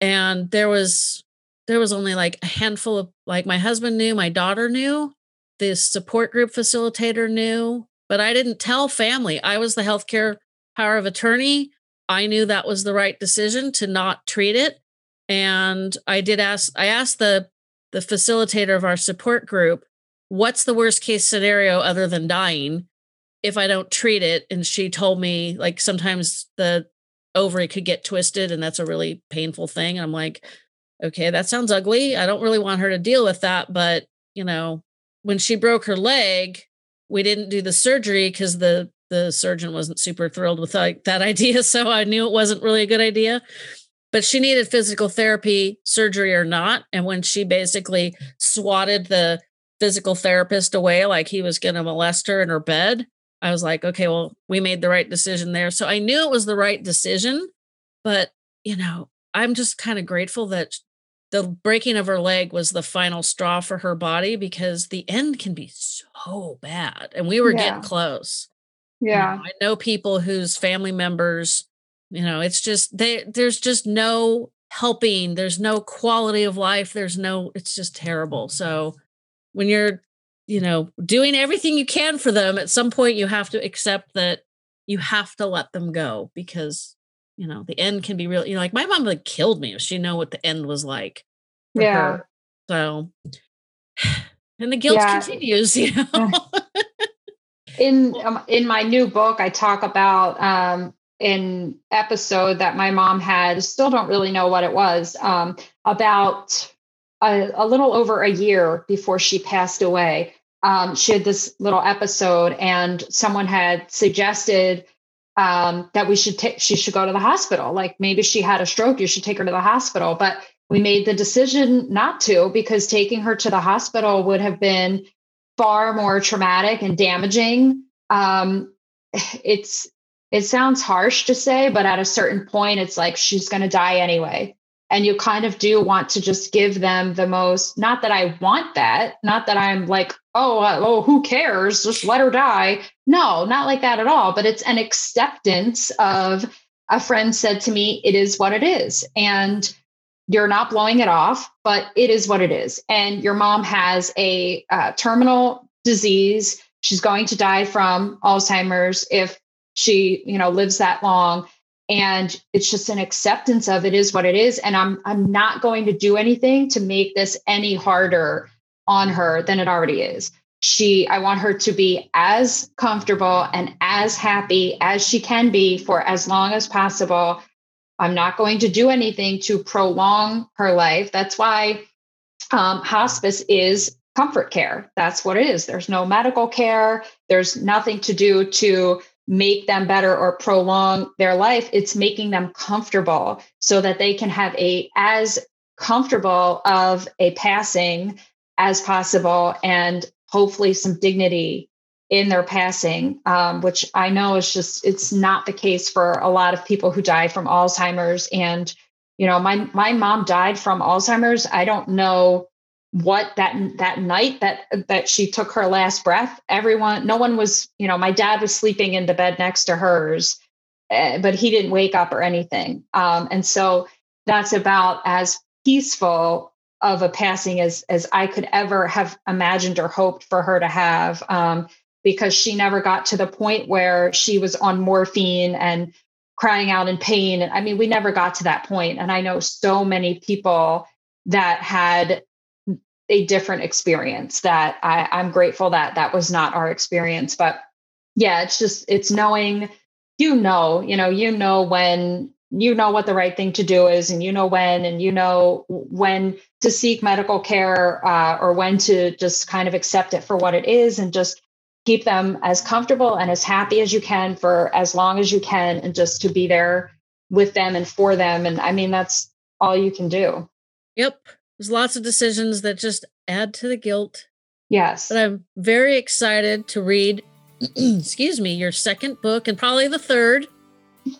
and there was there was only like a handful of like my husband knew my daughter knew the support group facilitator knew but i didn't tell family i was the healthcare power of attorney i knew that was the right decision to not treat it and i did ask i asked the the facilitator of our support group what's the worst case scenario other than dying if I don't treat it? And she told me like sometimes the ovary could get twisted and that's a really painful thing. And I'm like, okay, that sounds ugly. I don't really want her to deal with that. But, you know, when she broke her leg, we didn't do the surgery because the the surgeon wasn't super thrilled with like that idea. So I knew it wasn't really a good idea. But she needed physical therapy, surgery or not. And when she basically swatted the physical therapist away like he was going to molest her in her bed. I was like, okay, well, we made the right decision there. So I knew it was the right decision, but you know, I'm just kind of grateful that the breaking of her leg was the final straw for her body because the end can be so bad. And we were yeah. getting close. Yeah. You know, I know people whose family members, you know, it's just they there's just no helping, there's no quality of life, there's no it's just terrible. So when you're you know doing everything you can for them at some point you have to accept that you have to let them go because you know the end can be real you know like my mom like killed me if she know what the end was like yeah her. so and the guilt yeah. continues you know in um, in my new book i talk about um an episode that my mom had still don't really know what it was um about a, a little over a year before she passed away. Um, she had this little episode, and someone had suggested um, that we should take she should go to the hospital. Like maybe she had a stroke, you should take her to the hospital. But we made the decision not to because taking her to the hospital would have been far more traumatic and damaging. Um, it's it sounds harsh to say, but at a certain point, it's like she's going to die anyway and you kind of do want to just give them the most not that i want that not that i'm like oh uh, oh who cares? Just let her die. No not like that at all but it's an acceptance of a friend said to me it is what it is and you're not blowing it off but it is what it is. And your mom has a uh, terminal disease. She's going to die from alzheimer's if she you know lives that long and it's just an acceptance of it is what it is. And i'm i'm not going to do anything to make this any harder on her than it already is. She i want her to be as comfortable and as happy as she can be for as long as possible. I'm not going to do anything to prolong her life. That's why um, hospice is comfort care. That's what it is. There's no medical care. There's nothing to do to make them better or prolong their life it's making them comfortable so that they can have a as comfortable of a passing as possible and hopefully some dignity in their passing um, which i know is just it's not the case for a lot of people who die from alzheimer's. And you know my my mom died from alzheimer's. I don't know what that that night that that she took her last breath everyone no one was you know my dad was sleeping in the bed next to hers uh, but he didn't wake up or anything. Um, and so that's about as peaceful of a passing as as i could ever have imagined or hoped for her to have um, because she never got to the point where she was on morphine and crying out in pain. I mean we never got to that point. And i know so many people that had a different experience that I, I'm grateful that that was not our experience. But yeah, it's just, it's knowing, you know, you know, you know when you know what the right thing to do is and you know when and you know when to seek medical care uh, or when to just kind of accept it for what it is and just keep them as comfortable and as happy as you can for as long as you can and just to be there with them and for them. And i mean that's all you can do. Yep there's lots of decisions that just add to the guilt yes but i'm very excited to read excuse me your second book and probably the third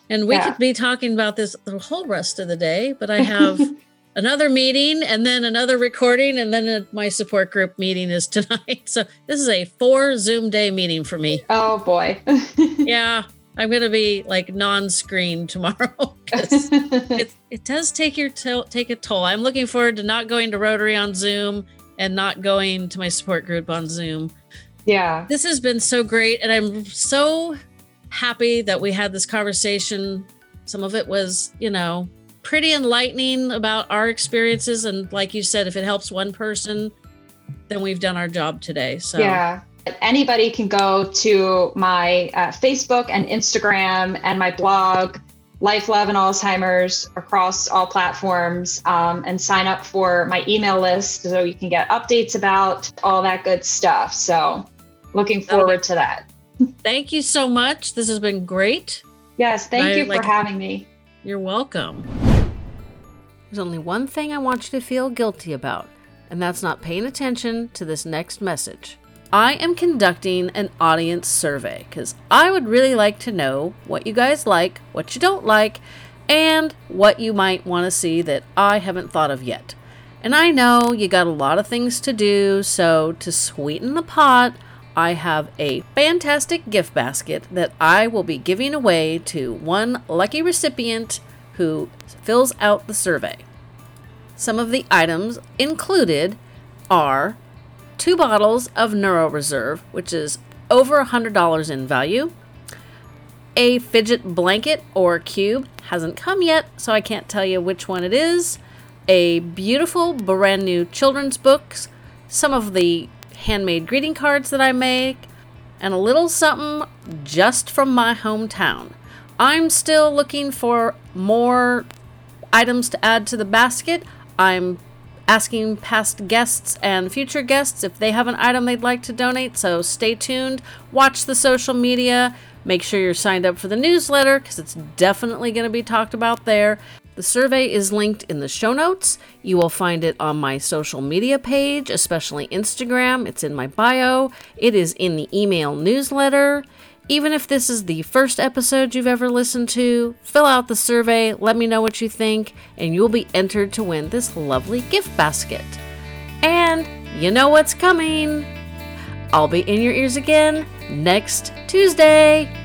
and we yeah. could be talking about this the whole rest of the day, but I have another meeting and then another recording and then a, my support group meeting is tonight. So this is a four Zoom day meeting for me. Oh boy. yeah. I'm going to be like non-screen tomorrow it, it does take your to- take a toll. I'm looking forward to not going to Rotary on Zoom and not going to my support group on Zoom. Yeah. This has been so great and I'm so happy that we had this conversation. Some of it was, you know, pretty enlightening about our experiences. And like you said, if it helps one person, then we've done our job today. So, yeah. Anybody can go to my uh, Facebook and Instagram and my blog, Life, Love, and Alzheimer's across all platforms um, and sign up for my email list so you can get updates about all that good stuff. So, looking forward okay. to that. Thank you so much. This has been great. Yes, thank I, you for like, having me. You're welcome. There's only one thing I want you to feel guilty about, and that's not paying attention to this next message. I am conducting an audience survey because I would really like to know what you guys like, what you don't like, and what you might want to see that I haven't thought of yet. And I know you got a lot of things to do, so to sweeten the pot, I have a fantastic gift basket that I will be giving away to one lucky recipient who fills out the survey. Some of the items included are two bottles of NeuroReserve, which is over $100 in value, a fidget blanket or cube, hasn't come yet, so I can't tell you which one it is, a beautiful brand new children's books, some of the handmade greeting cards that I make, and a little something just from my hometown. I'm still looking for more items to add to the basket. I'm asking past guests and future guests if they have an item they'd like to donate, so stay tuned. Watch the social media. Make sure you're signed up for the newsletter because it's definitely going to be talked about there. The survey is linked in the show notes. You will find it on my social media page, especially Instagram. It's in my bio. It is in the email newsletter. Even if this is the first episode you've ever listened to, fill out the survey, let me know what you think, and you'll be entered to win this lovely gift basket. And you know what's coming! I'll be in your ears again next Tuesday.